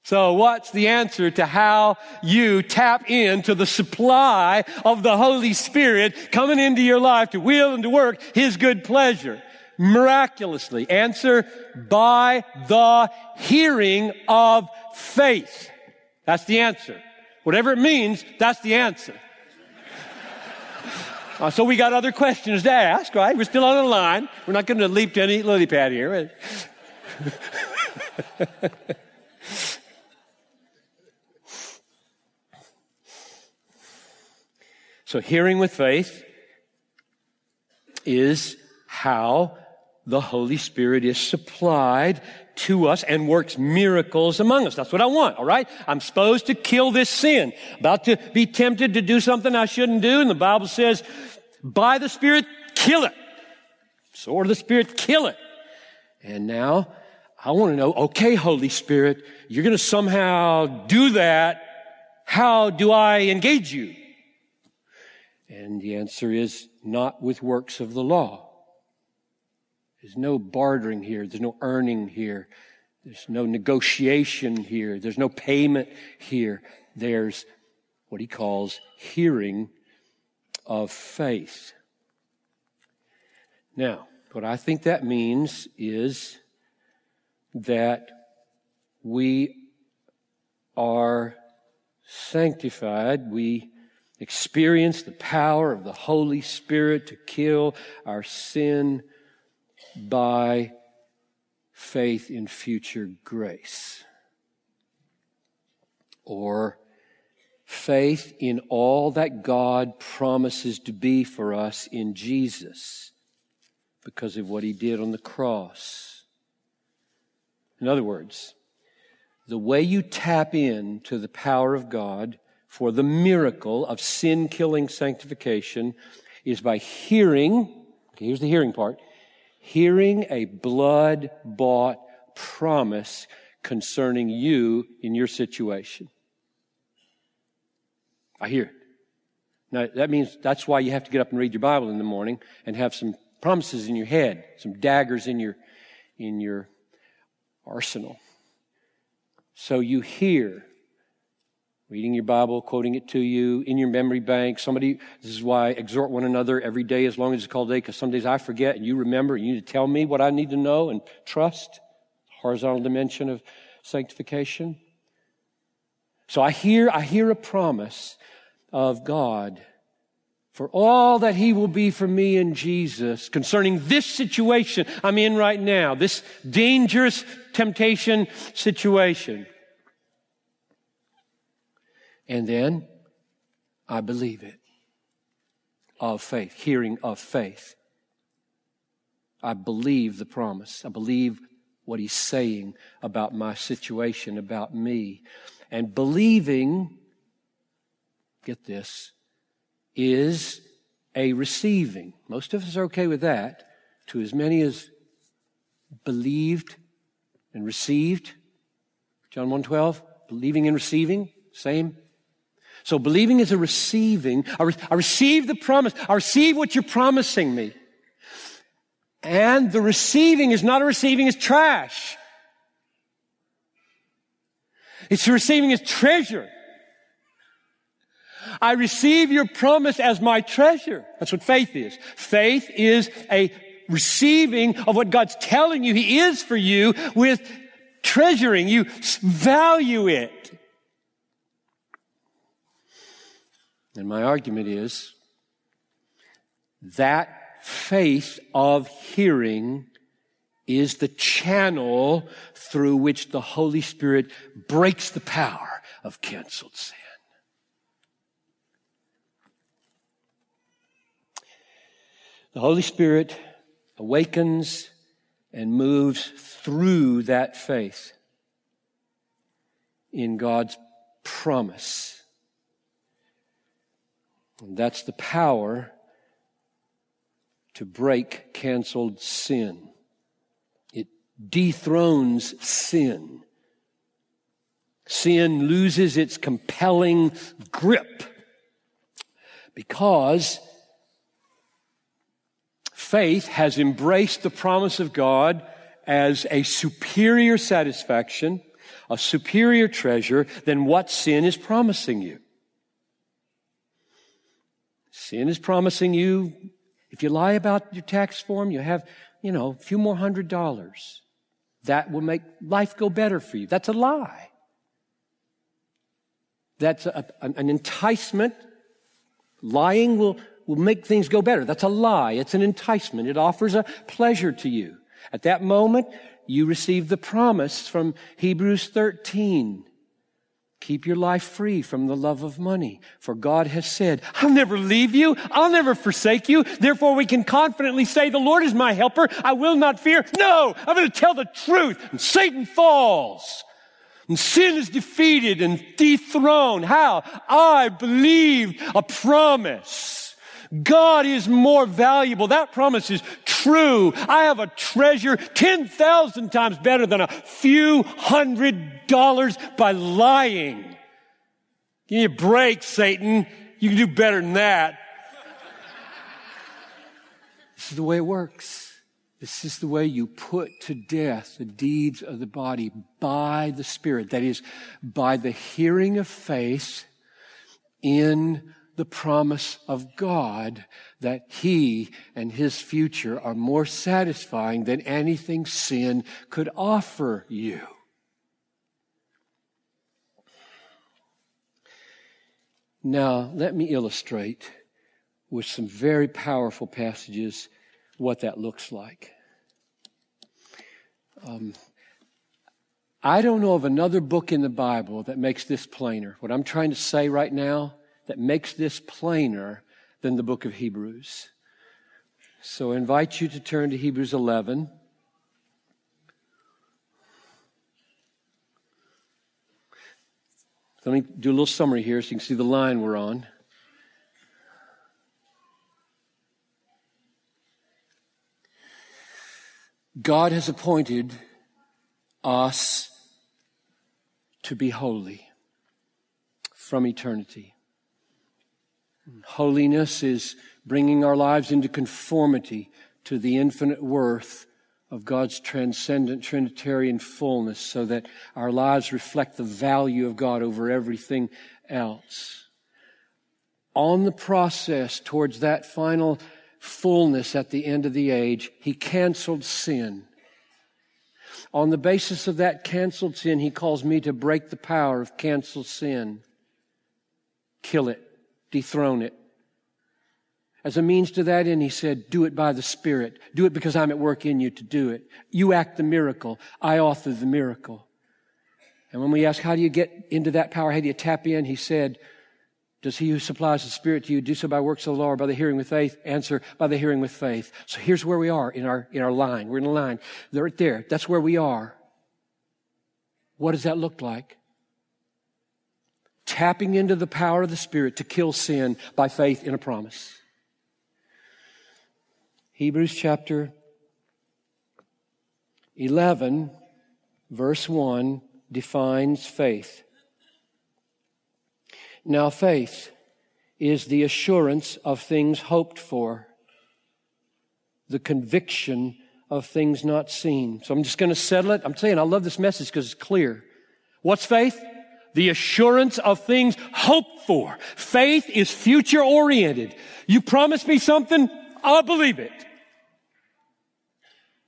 So what's the answer to how you tap into the supply of the Holy Spirit coming into your life to will and to work His good pleasure? Miraculously. Answer, by the hearing of faith. That's the answer. Whatever it means, that's the answer. Uh, so we got other questions to ask, right? We're still on the line. We're not going to leap to any lily pad here. so hearing with faith is how the Holy Spirit is supplied to us and works miracles among us. That's what I want, all right? I'm supposed to kill this sin. About to be tempted to do something I shouldn't do, and the Bible says, by the Spirit, kill it. Sword of the Spirit, kill it. And now, I want to know, okay, Holy Spirit, you're going to somehow do that. How do I engage you? And the answer is not with works of the law. There's no bartering here. There's no earning here. There's no negotiation here. There's no payment here. There's what he calls hearing of faith. Now, what I think that means is that we are sanctified. We experience the power of the Holy Spirit to kill our sin by faith in future grace. Or faith in all that God promises to be for us in Jesus because of what he did on the cross. In other words, the way you tap in to the power of God for the miracle of sin killing sanctification is by hearing, okay, here's the hearing part, hearing a blood bought promise concerning you in your situation. I hear it. Now, that means that's why you have to get up and read your Bible in the morning and have some promises in your head, some daggers in your, in your arsenal. So you hear reading your Bible, quoting it to you in your memory bank. Somebody, this is why I exhort one another every day as long as it's called day, because some days I forget and you remember and you need to tell me what I need to know and trust. Horizontal dimension of sanctification. So I hear, I hear a promise of God for all that He will be for me in Jesus concerning this situation I'm in right now, this dangerous temptation situation. And then I believe it of faith, hearing of faith. I believe the promise. I believe what he's saying about my situation, about me. And believing, get this, is a receiving. Most of us are okay with that. To as many as believed and received. John 1:12, believing and receiving, same. So believing is a receiving. I, re- I receive the promise. I receive what you're promising me. And the receiving is not a receiving as trash. It's receiving as treasure. I receive your promise as my treasure. That's what faith is. Faith is a receiving of what God's telling you He is for you with treasuring. You value it. And my argument is that faith of hearing is the channel through which the Holy Spirit breaks the power of canceled sin. The Holy Spirit awakens and moves through that faith in God's promise and that's the power to break canceled sin. It dethrones sin. Sin loses its compelling grip because faith has embraced the promise of God as a superior satisfaction, a superior treasure than what sin is promising you. Sin is promising you, if you lie about your tax form, you have, you know, a few more hundred dollars. That will make life go better for you. That's a lie. That's a, an enticement. Lying will, will make things go better. That's a lie. It's an enticement. It offers a pleasure to you. At that moment, you receive the promise from Hebrews 13 Keep your life free from the love of money. For God has said, I'll never leave you. I'll never forsake you. Therefore we can confidently say, the Lord is my helper. I will not fear. No, I'm going to tell the truth. And Satan falls. And sin is defeated and dethroned. How? I believed a promise. God is more valuable. That promise is true. I have a treasure 10,000 times better than a few hundred dollars by lying. Give me a break, Satan. You can do better than that. this is the way it works. This is the way you put to death the deeds of the body by the Spirit. That is, by the hearing of faith in the promise of God that He and His future are more satisfying than anything sin could offer you. Now, let me illustrate with some very powerful passages what that looks like. Um, I don't know of another book in the Bible that makes this plainer. What I'm trying to say right now that makes this plainer than the book of Hebrews. So I invite you to turn to Hebrews 11. Let me do a little summary here so you can see the line we're on. God has appointed us to be holy from eternity. Holiness is bringing our lives into conformity to the infinite worth of God's transcendent Trinitarian fullness so that our lives reflect the value of God over everything else. On the process towards that final fullness at the end of the age, He canceled sin. On the basis of that canceled sin, He calls me to break the power of canceled sin. Kill it. Dethrone it. As a means to that end, he said, do it by the Spirit. Do it because I'm at work in you to do it. You act the miracle. I author the miracle. And when we ask, how do you get into that power? How do you tap in? He said, does he who supplies the Spirit to you do so by works of the law or by the hearing with faith? Answer, by the hearing with faith. So here's where we are in our, in our line. We're in a line. They're right there. That's where we are. What does that look like? Tapping into the power of the Spirit to kill sin by faith in a promise. Hebrews chapter 11, verse 1 defines faith. Now, faith is the assurance of things hoped for, the conviction of things not seen. So I'm just going to settle it. I'm saying I love this message because it's clear. What's faith? The assurance of things hoped for. Faith is future oriented. You promise me something, I'll believe it.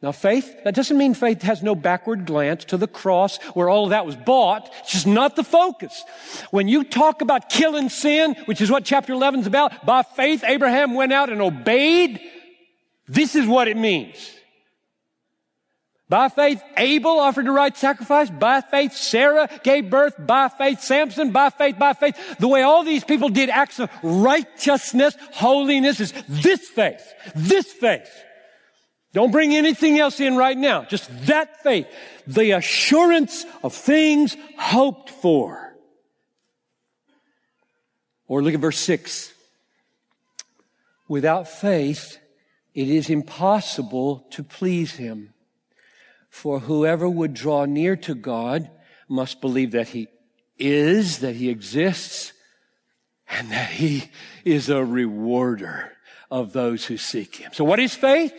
Now, faith, that doesn't mean faith has no backward glance to the cross where all of that was bought. It's just not the focus. When you talk about killing sin, which is what chapter 11 is about, by faith, Abraham went out and obeyed. This is what it means. By faith, Abel offered the right sacrifice. By faith, Sarah gave birth. By faith, Samson. By faith, by faith. The way all these people did acts of righteousness, holiness is this faith. This faith. Don't bring anything else in right now. Just that faith. The assurance of things hoped for. Or look at verse 6. Without faith, it is impossible to please him. For whoever would draw near to God must believe that he is, that he exists, and that he is a rewarder of those who seek him. So what is faith?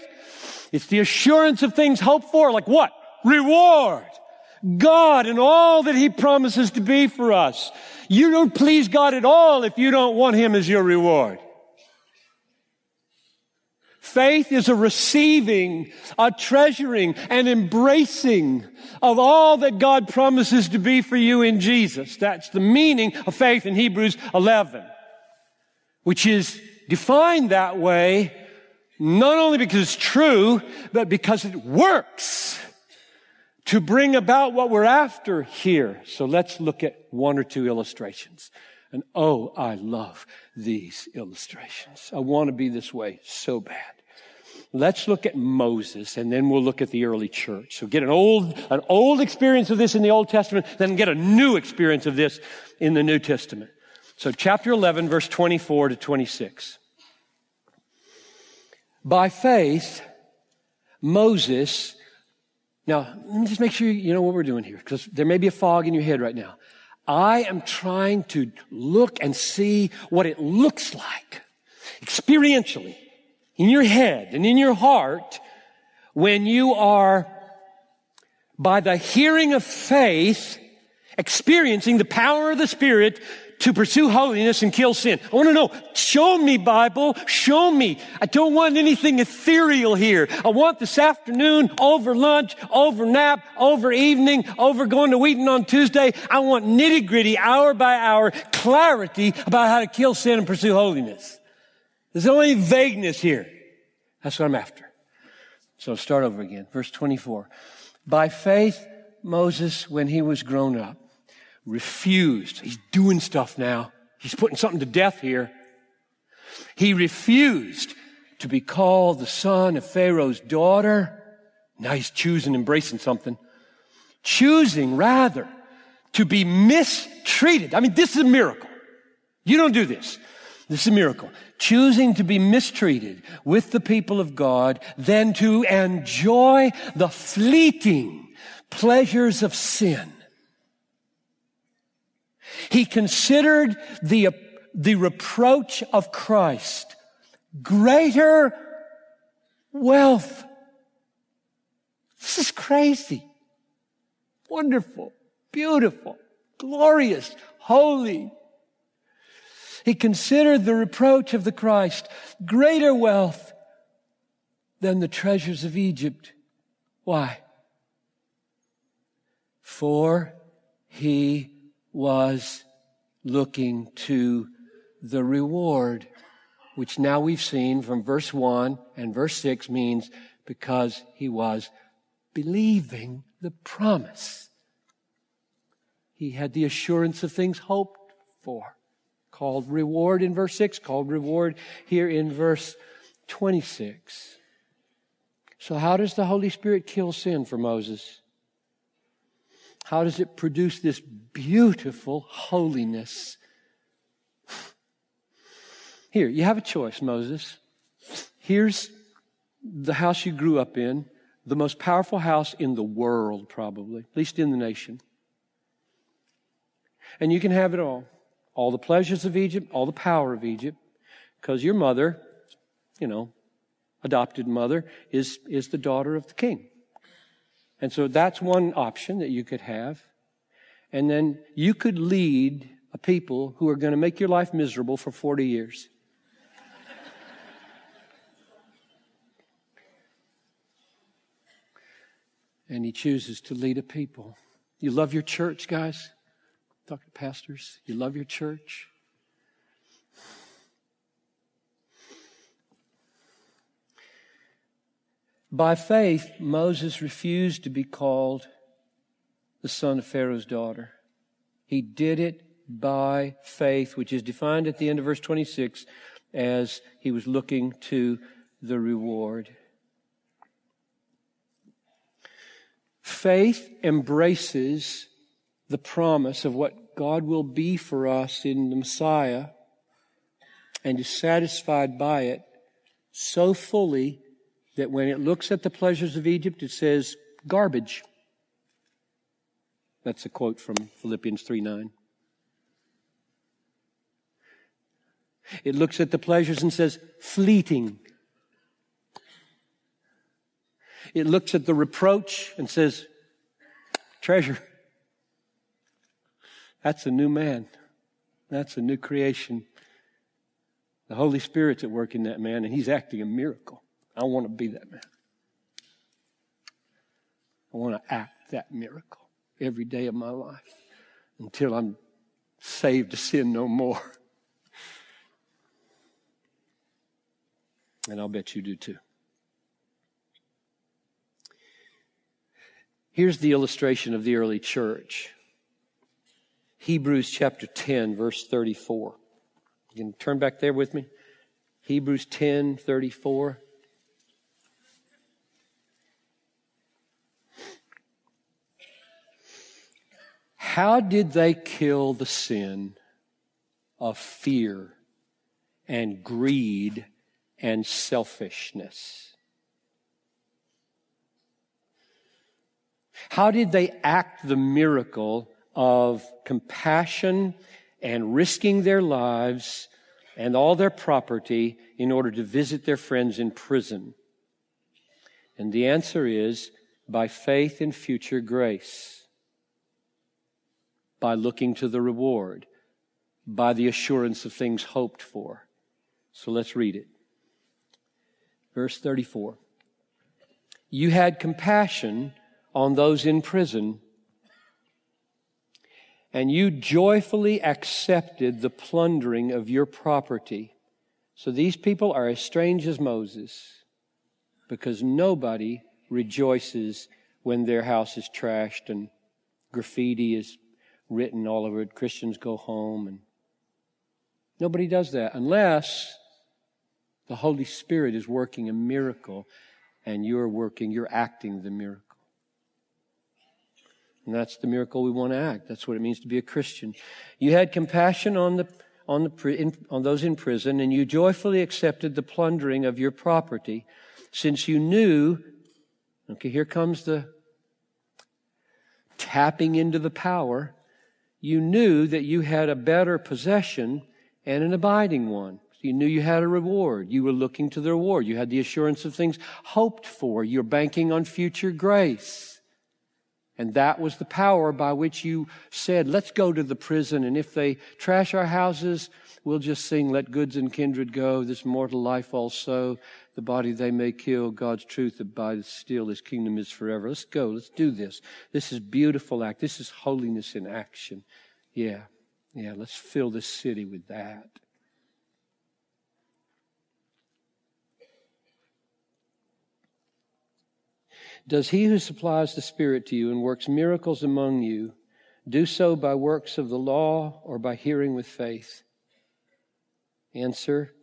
It's the assurance of things hoped for, like what? Reward. God and all that He promises to be for us. You don't please God at all if you don't want Him as your reward. Faith is a receiving, a treasuring, and embracing of all that God promises to be for you in Jesus. That's the meaning of faith in Hebrews 11, which is defined that way not only because it's true, but because it works to bring about what we're after here. So let's look at one or two illustrations. And oh, I love these illustrations. I want to be this way so bad. Let's look at Moses and then we'll look at the early church. So get an old, an old experience of this in the Old Testament, then get a new experience of this in the New Testament. So chapter 11, verse 24 to 26. By faith, Moses, now let me just make sure you know what we're doing here, because there may be a fog in your head right now. I am trying to look and see what it looks like experientially in your head and in your heart when you are by the hearing of faith experiencing the power of the Spirit to pursue holiness and kill sin. I want to know, show me Bible, show me. I don't want anything ethereal here. I want this afternoon, over lunch, over nap, over evening, over going to Wheaton on Tuesday. I want nitty gritty, hour by hour, clarity about how to kill sin and pursue holiness. There's only vagueness here. That's what I'm after. So start over again. Verse 24. By faith, Moses, when he was grown up, refused. He's doing stuff now. He's putting something to death here. He refused to be called the son of Pharaoh's daughter. Now he's choosing, embracing something. Choosing rather to be mistreated. I mean, this is a miracle. You don't do this. This is a miracle. Choosing to be mistreated with the people of God than to enjoy the fleeting pleasures of sin. He considered the, the reproach of Christ greater wealth. This is crazy. Wonderful, beautiful, glorious, holy. He considered the reproach of the Christ greater wealth than the treasures of Egypt. Why? For he was looking to the reward, which now we've seen from verse 1 and verse 6 means because he was believing the promise. He had the assurance of things hoped for, called reward in verse 6, called reward here in verse 26. So, how does the Holy Spirit kill sin for Moses? How does it produce this beautiful holiness? Here, you have a choice, Moses. Here's the house you grew up in, the most powerful house in the world, probably, at least in the nation. And you can have it all all the pleasures of Egypt, all the power of Egypt, because your mother, you know, adopted mother, is, is the daughter of the king. And so that's one option that you could have. And then you could lead a people who are going to make your life miserable for 40 years. and he chooses to lead a people. You love your church, guys? To pastors. You love your church? By faith, Moses refused to be called the son of Pharaoh's daughter. He did it by faith, which is defined at the end of verse 26 as he was looking to the reward. Faith embraces the promise of what God will be for us in the Messiah and is satisfied by it so fully that when it looks at the pleasures of Egypt, it says garbage. That's a quote from Philippians 3 9. It looks at the pleasures and says fleeting. It looks at the reproach and says treasure. That's a new man. That's a new creation. The Holy Spirit's at work in that man, and he's acting a miracle. I want to be that man. I want to act that miracle every day of my life until I'm saved to sin no more. And I'll bet you do too. Here's the illustration of the early church Hebrews chapter 10, verse 34. You can turn back there with me. Hebrews 10, 34. How did they kill the sin of fear and greed and selfishness? How did they act the miracle of compassion and risking their lives and all their property in order to visit their friends in prison? And the answer is by faith in future grace by looking to the reward, by the assurance of things hoped for. So let's read it. Verse 34. You had compassion on those in prison, and you joyfully accepted the plundering of your property. So these people are as strange as Moses because nobody rejoices when their house is trashed and graffiti is written all over it. Christians go home and nobody does that unless the Holy Spirit is working a miracle and you're working, you're acting the miracle. And that's the miracle we want to act. That's what it means to be a Christian. You had compassion on the on, the, in, on those in prison, and you joyfully accepted the plundering of your property, since you knew, okay, here comes the tapping into the power. You knew that you had a better possession and an abiding one. You knew you had a reward. You were looking to the reward. You had the assurance of things hoped for. You're banking on future grace. And that was the power by which you said, let's go to the prison. And if they trash our houses, we'll just sing, let goods and kindred go, this mortal life also. The body they may kill, God's truth abideth still, his kingdom is forever. Let's go, let's do this. This is beautiful act. This is holiness in action. Yeah, yeah, let's fill this city with that. Does he who supplies the Spirit to you and works miracles among you do so by works of the law or by hearing with faith? Answer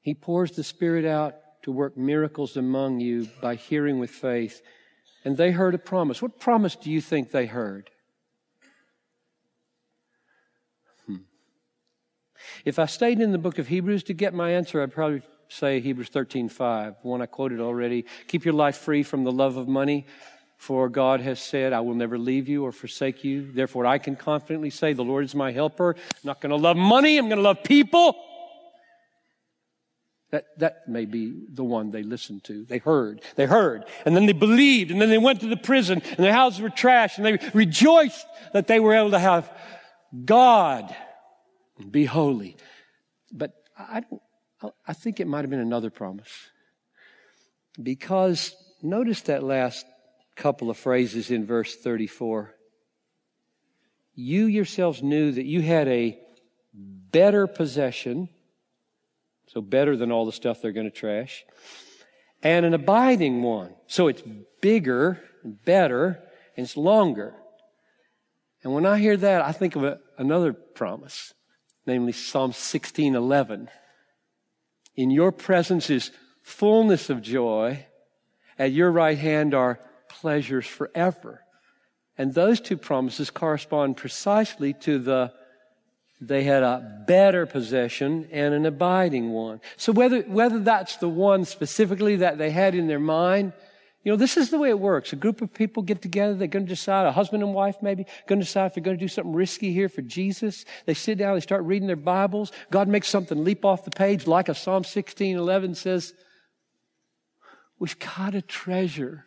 He pours the Spirit out to work miracles among you by hearing with faith. And they heard a promise. What promise do you think they heard? Hmm. If I stayed in the book of Hebrews to get my answer, I'd probably say Hebrews 13:5, one I quoted already. Keep your life free from the love of money, for God has said, I will never leave you or forsake you. Therefore, I can confidently say, The Lord is my helper. I'm not going to love money, I'm going to love people. That, that may be the one they listened to. They heard. They heard. And then they believed. And then they went to the prison and their houses were trashed and they rejoiced that they were able to have God be holy. But I don't, I think it might have been another promise. Because notice that last couple of phrases in verse 34. You yourselves knew that you had a better possession, so better than all the stuff they're going to trash, and an abiding one. So it's bigger, and better, and it's longer. And when I hear that, I think of a, another promise, namely Psalm 16:11. In your presence is fullness of joy. At your right hand are pleasures forever. And those two promises correspond precisely to the they had a better possession and an abiding one. So whether whether that's the one specifically that they had in their mind, you know, this is the way it works. A group of people get together. They're going to decide, a husband and wife maybe, going to decide if they're going to do something risky here for Jesus. They sit down, they start reading their Bibles. God makes something leap off the page, like a Psalm 16, 11 says, we've got a treasure.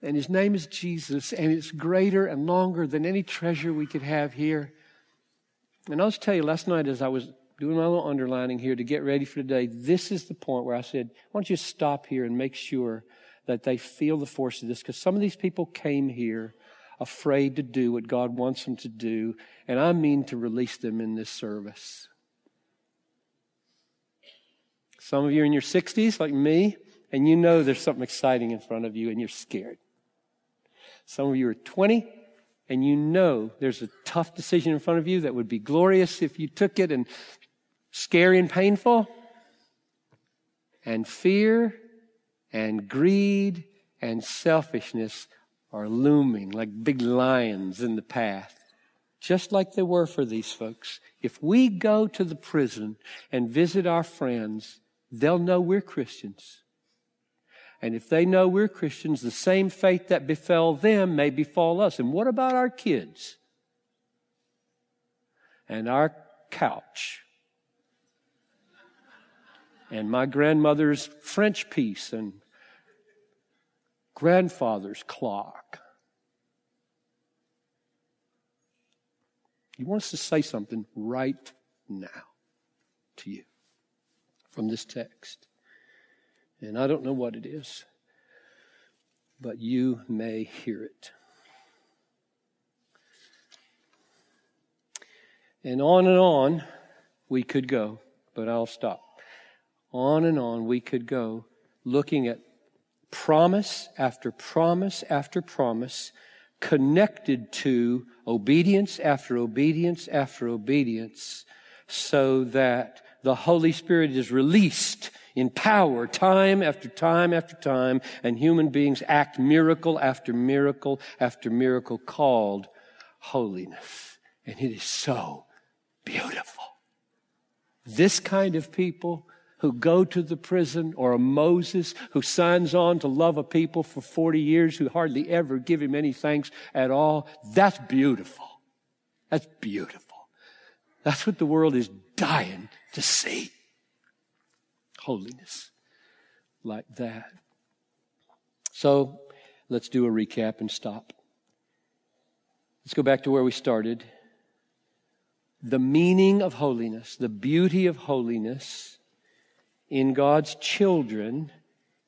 And his name is Jesus, and it's greater and longer than any treasure we could have here. And I'll just tell you, last night as I was doing my little underlining here to get ready for today, this is the point where I said, why don't you stop here and make sure that they feel the force of this because some of these people came here afraid to do what God wants them to do, and I mean to release them in this service. Some of you are in your 60s, like me, and you know there's something exciting in front of you and you're scared. Some of you are 20 and you know there's a tough decision in front of you that would be glorious if you took it and scary and painful. And fear and greed and selfishness are looming like big lions in the path, just like they were for these folks. If we go to the prison and visit our friends, they'll know we're Christians. And if they know we're Christians, the same fate that befell them may befall us. And what about our kids? And our couch? And my grandmother's French piece and grandfather's clock. He wants to say something right now to you from this text. And I don't know what it is, but you may hear it. And on and on we could go, but I'll stop. On and on we could go looking at Promise after promise after promise connected to obedience after obedience after obedience so that the Holy Spirit is released in power time after time after time and human beings act miracle after miracle after miracle called holiness. And it is so beautiful. This kind of people who go to the prison or a Moses who signs on to love a people for 40 years who hardly ever give him any thanks at all. That's beautiful. That's beautiful. That's what the world is dying to see. Holiness like that. So let's do a recap and stop. Let's go back to where we started. The meaning of holiness, the beauty of holiness in God's children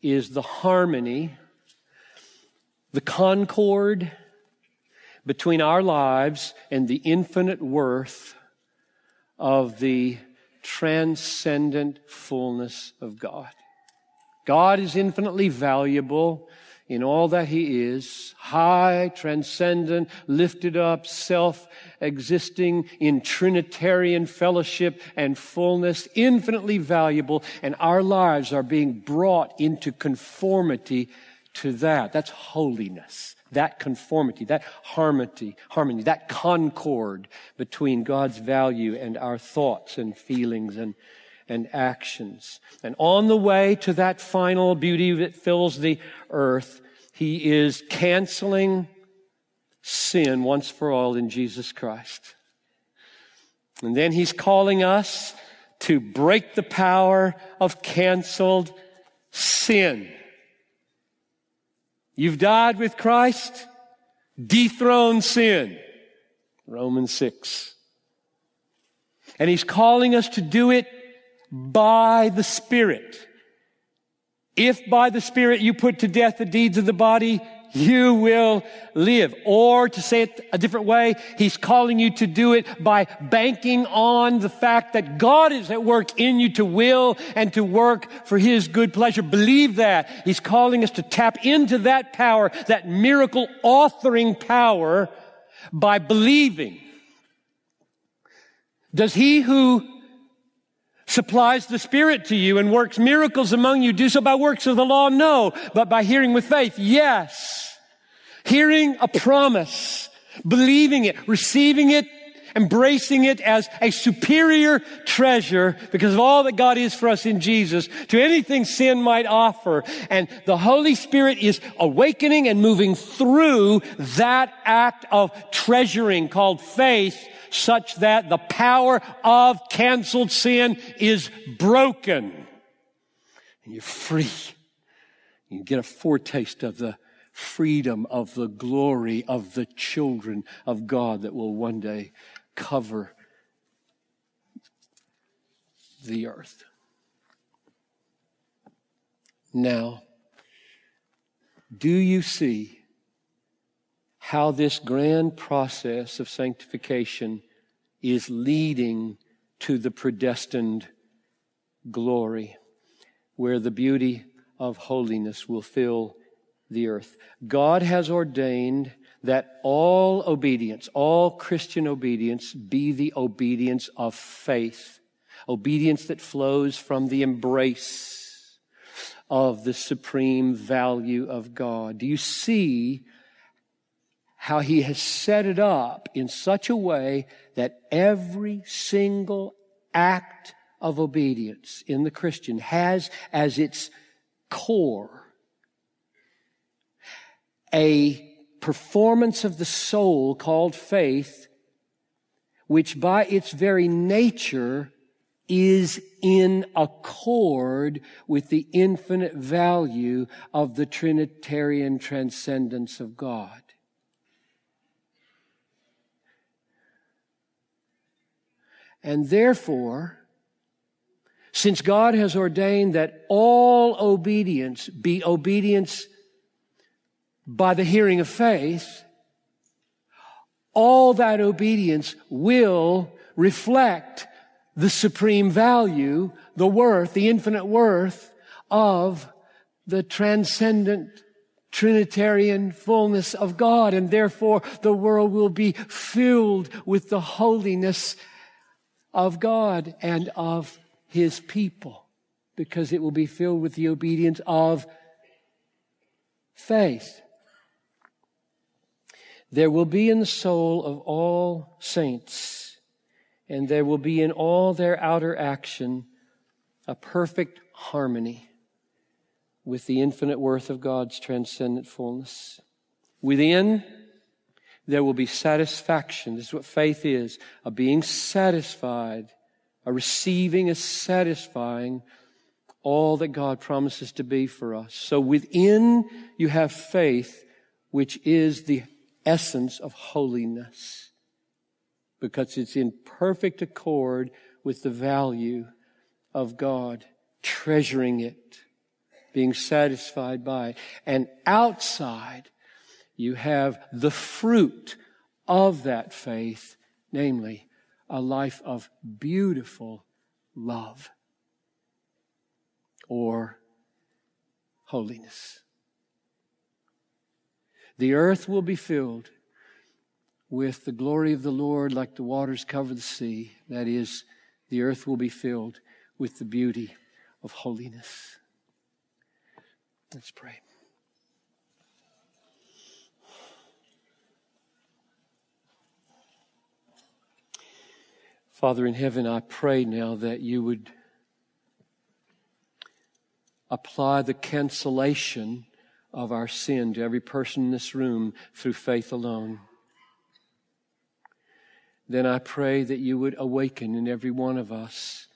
is the harmony, the concord between our lives and the infinite worth of the transcendent fullness of God. God is infinitely valuable in all that he is, high, transcendent, lifted up, self-existing in Trinitarian fellowship and fullness, infinitely valuable, and our lives are being brought into conformity to that. That's holiness. That conformity, that harmony, harmony, that concord between God's value and our thoughts and feelings and and actions. And on the way to that final beauty that fills the earth, he is canceling sin once for all in Jesus Christ. And then he's calling us to break the power of canceled sin. You've died with Christ, dethrone sin. Romans 6. And he's calling us to do it by the Spirit. If by the Spirit you put to death the deeds of the body, you will live. Or to say it a different way, He's calling you to do it by banking on the fact that God is at work in you to will and to work for His good pleasure. Believe that. He's calling us to tap into that power, that miracle authoring power by believing. Does He who supplies the Spirit to you and works miracles among you, do so by works of the law? No. But by hearing with faith? Yes. Hearing a promise, believing it, receiving it, embracing it as a superior treasure because of all that God is for us in Jesus to anything sin might offer. And the Holy Spirit is awakening and moving through that act of treasuring called faith such that the power of canceled sin is broken. And you're free. You get a foretaste of the freedom of the glory of the children of God that will one day cover the earth. Now, do you see how this grand process of sanctification is leading to the predestined glory where the beauty of holiness will fill the earth. God has ordained that all obedience, all Christian obedience be the obedience of faith. Obedience that flows from the embrace of the supreme value of God. Do you see how he has set it up in such a way that every single act of obedience in the Christian has as its core a performance of the soul called faith, which by its very nature is in accord with the infinite value of the Trinitarian transcendence of God. And therefore, since God has ordained that all obedience be obedience by the hearing of faith, all that obedience will reflect the supreme value, the worth, the infinite worth of the transcendent Trinitarian fullness of God, and therefore the world will be filled with the holiness of God and of His people, because it will be filled with the obedience of faith. There will be in the soul of all saints, and there will be in all their outer action a perfect harmony with the infinite worth of God's transcendent fullness. Within, there will be satisfaction. This is what faith is a being satisfied, a receiving, a satisfying all that God promises to be for us. So within, you have faith, which is the essence of holiness because it's in perfect accord with the value of God, treasuring it, being satisfied by it. And outside, you have the fruit of that faith, namely a life of beautiful love or holiness. The earth will be filled with the glory of the Lord like the waters cover the sea. That is, the earth will be filled with the beauty of holiness. Let's pray. Father in heaven, I pray now that you would apply the cancellation of our sin to every person in this room through faith alone. Then I pray that you would awaken in every one of us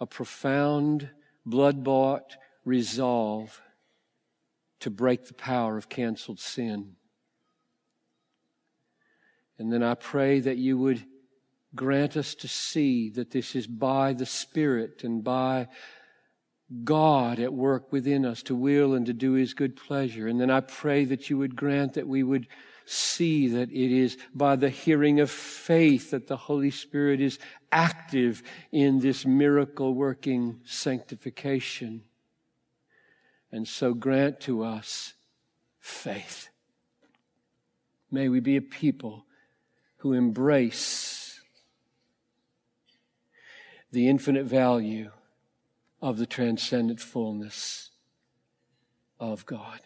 a profound, blood bought resolve to break the power of canceled sin. And then I pray that you would grant us to see that this is by the Spirit and by God at work within us to will and to do His good pleasure. And then I pray that you would grant that we would see that it is by the hearing of faith that the Holy Spirit is active in this miracle working sanctification. And so grant to us faith. May we be a people who embrace the infinite value of the transcendent fullness of God.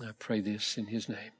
I pray this in His name.